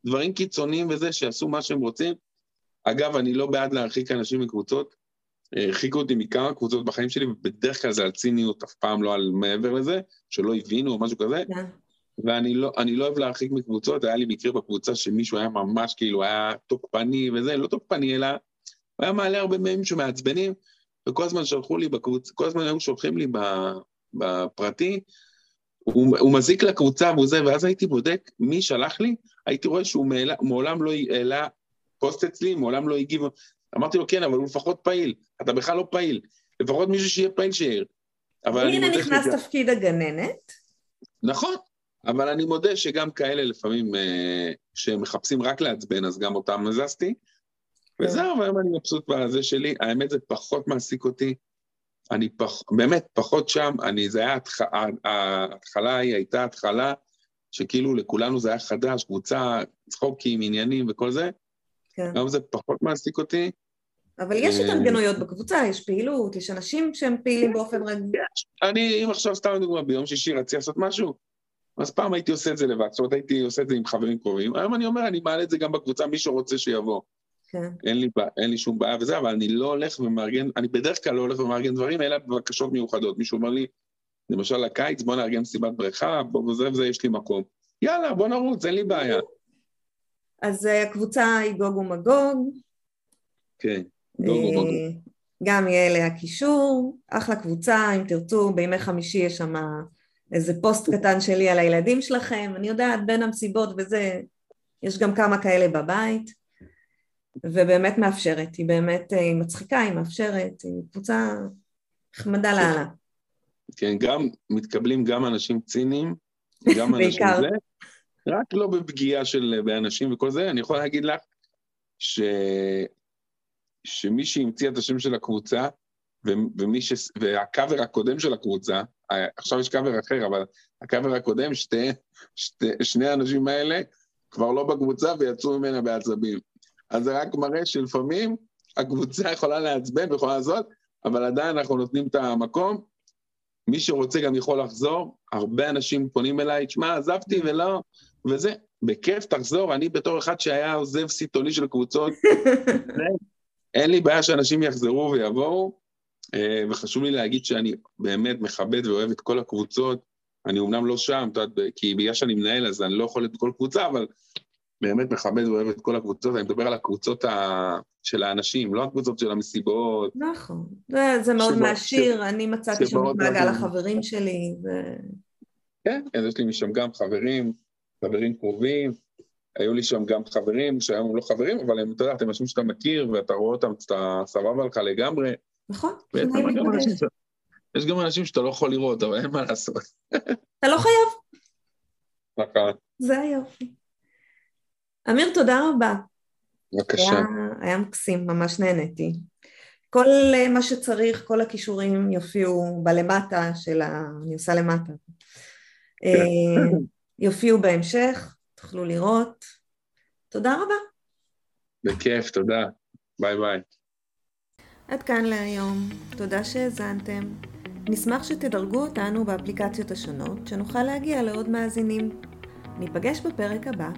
[SPEAKER 2] מדברים קיצוניים וזה, שיעשו מה שהם רוצים. אגב, אני לא בעד להרחיק אנשים מקבוצות. הרחיקו אותי מכמה קבוצות בחיים שלי, ובדרך כלל זה על ציניות, אף פעם לא על מעבר לזה, שלא הבינו או משהו כזה. Yeah. כן. ואני לא, לא אוהב להרחיק מקבוצות, היה לי מקרה בקבוצה שמישהו היה ממש כאילו, היה תוקפני וזה, לא תוקפני, אלא הוא היה מעלה הרבה מהם שמעצבנים, וכל הזמן שלחו לי בקבוצה, כל הזמן היו שולחים לי בפרטי, הוא, הוא מזיק לקבוצה והוא זה, ואז הייתי בודק מי שלח לי, הייתי רואה שהוא מעלה, מעולם לא העלה פוסט אצלי, מעולם לא הגיב. אמרתי לו, כן, אבל הוא לפחות פעיל, אתה בכלל לא פעיל. לפחות מישהו שיהיה פעיל שיעיר.
[SPEAKER 1] הנה נכנס שגם... תפקיד הגננת.
[SPEAKER 2] נכון, אבל אני מודה שגם כאלה לפעמים אה, שמחפשים רק לעצבן, אז גם אותם מזזתי. כן. וזהו, והיום אני מבסוט בזה שלי. האמת, זה פחות מעסיק אותי. אני פח, באמת פחות שם, אני, זה היה, ההתחלה היא הייתה התחלה שכאילו לכולנו זה היה חדש, קבוצה, צחוקים, עניינים וכל זה. כן. היום זה פחות מעסיק אותי.
[SPEAKER 1] אבל יש אה, התארגנויות בקבוצה, יש פעילות, יש אנשים שהם פעילים באופן רגיל.
[SPEAKER 2] אני, אם עכשיו סתם דוגמא, ביום שישי רציתי לעשות משהו, אז פעם הייתי עושה את זה לבד, זאת אומרת הייתי עושה את זה עם חברים קרובים, היום אני אומר, אני מעלה את זה גם בקבוצה, מי שרוצה שיבוא. כן. אין לי, אין לי שום בעיה וזה, אבל אני לא הולך ומארגן, אני בדרך כלל לא הולך ומארגן דברים, אלא בבקשות מיוחדות. מישהו אומר לי, למשל לקיץ, בוא נארגן מסיבת בריכה, בוא וזה וזה, יש לי מקום. יאללה, בוא נרוץ, אין לי בעיה.
[SPEAKER 1] אז אה, הקבוצה היא גוג ומגוג.
[SPEAKER 2] כן, גוג ומגוג. אה,
[SPEAKER 1] גם יהיה אליה קישור, אחלה קבוצה, אם תרצו, בימי חמישי יש שם איזה פוסט קטן שלי על הילדים שלכם, אני יודעת, בין המסיבות וזה, יש גם כמה כאלה בבית. ובאמת מאפשרת, היא באמת, אה, היא מצחיקה, היא מאפשרת, היא קבוצה נחמדה לאללה.
[SPEAKER 2] כן, גם, מתקבלים גם אנשים ציניים, גם אנשים זה, רק לא בפגיעה של, באנשים וכל זה, אני יכול להגיד לך ש... שמי שהמציא את השם של הקבוצה, ו... ומי ש... והקאבר הקודם של הקבוצה, עכשיו יש קאבר אחר, אבל הקאבר הקודם, שתי, שתי, שני האנשים האלה כבר לא בקבוצה ויצאו ממנה בעצבים. אז זה רק מראה שלפעמים הקבוצה יכולה לעצבן ויכולה לעשות, אבל עדיין אנחנו נותנים את המקום. מי שרוצה גם יכול לחזור, הרבה אנשים פונים אליי, תשמע, עזבתי ולא, וזה, בכיף תחזור, אני בתור אחד שהיה עוזב סיטוני של קבוצות, (laughs) אין לי בעיה שאנשים יחזרו ויבואו, אה, וחשוב לי להגיד שאני באמת מכבד ואוהב את כל הקבוצות, אני אומנם לא שם, כי בגלל שאני מנהל אז אני לא יכול את כל קבוצה, אבל באמת מכבד ואוהב את כל הקבוצות, אני מדבר על הקבוצות ה... של האנשים, לא הקבוצות של המסיבות.
[SPEAKER 1] נכון, זה, זה מאוד שבא, מעשיר, ש... אני מצאתי שם את מעגל החברים שלי. ו...
[SPEAKER 2] כן, כן, יש לי משם גם חברים, חברים קרובים, היו לי שם גם חברים שהיום הם לא חברים, אבל הם, אתה יודע, אתם אנשים שאתה מכיר, ואתה רואה אותם, אתה סבבה לך לגמרי.
[SPEAKER 1] נכון,
[SPEAKER 2] יש גם אנשים שאתה לא יכול לראות, אבל אין מה לעשות.
[SPEAKER 1] אתה לא חייב. (laughs)
[SPEAKER 2] נכון.
[SPEAKER 1] זה היופי. אמיר, תודה רבה.
[SPEAKER 2] בבקשה.
[SPEAKER 1] היה, היה מקסים, ממש נהניתי. כל אה, מה שצריך, כל הכישורים יופיעו בלמטה של ה... אני עושה למטה. אה, יופיעו בהמשך, תוכלו לראות. תודה רבה.
[SPEAKER 2] בכיף, תודה. ביי ביי.
[SPEAKER 1] עד כאן להיום, תודה שהאזנתם. נשמח שתדרגו אותנו באפליקציות השונות, שנוכל להגיע לעוד מאזינים. ניפגש בפרק הבא.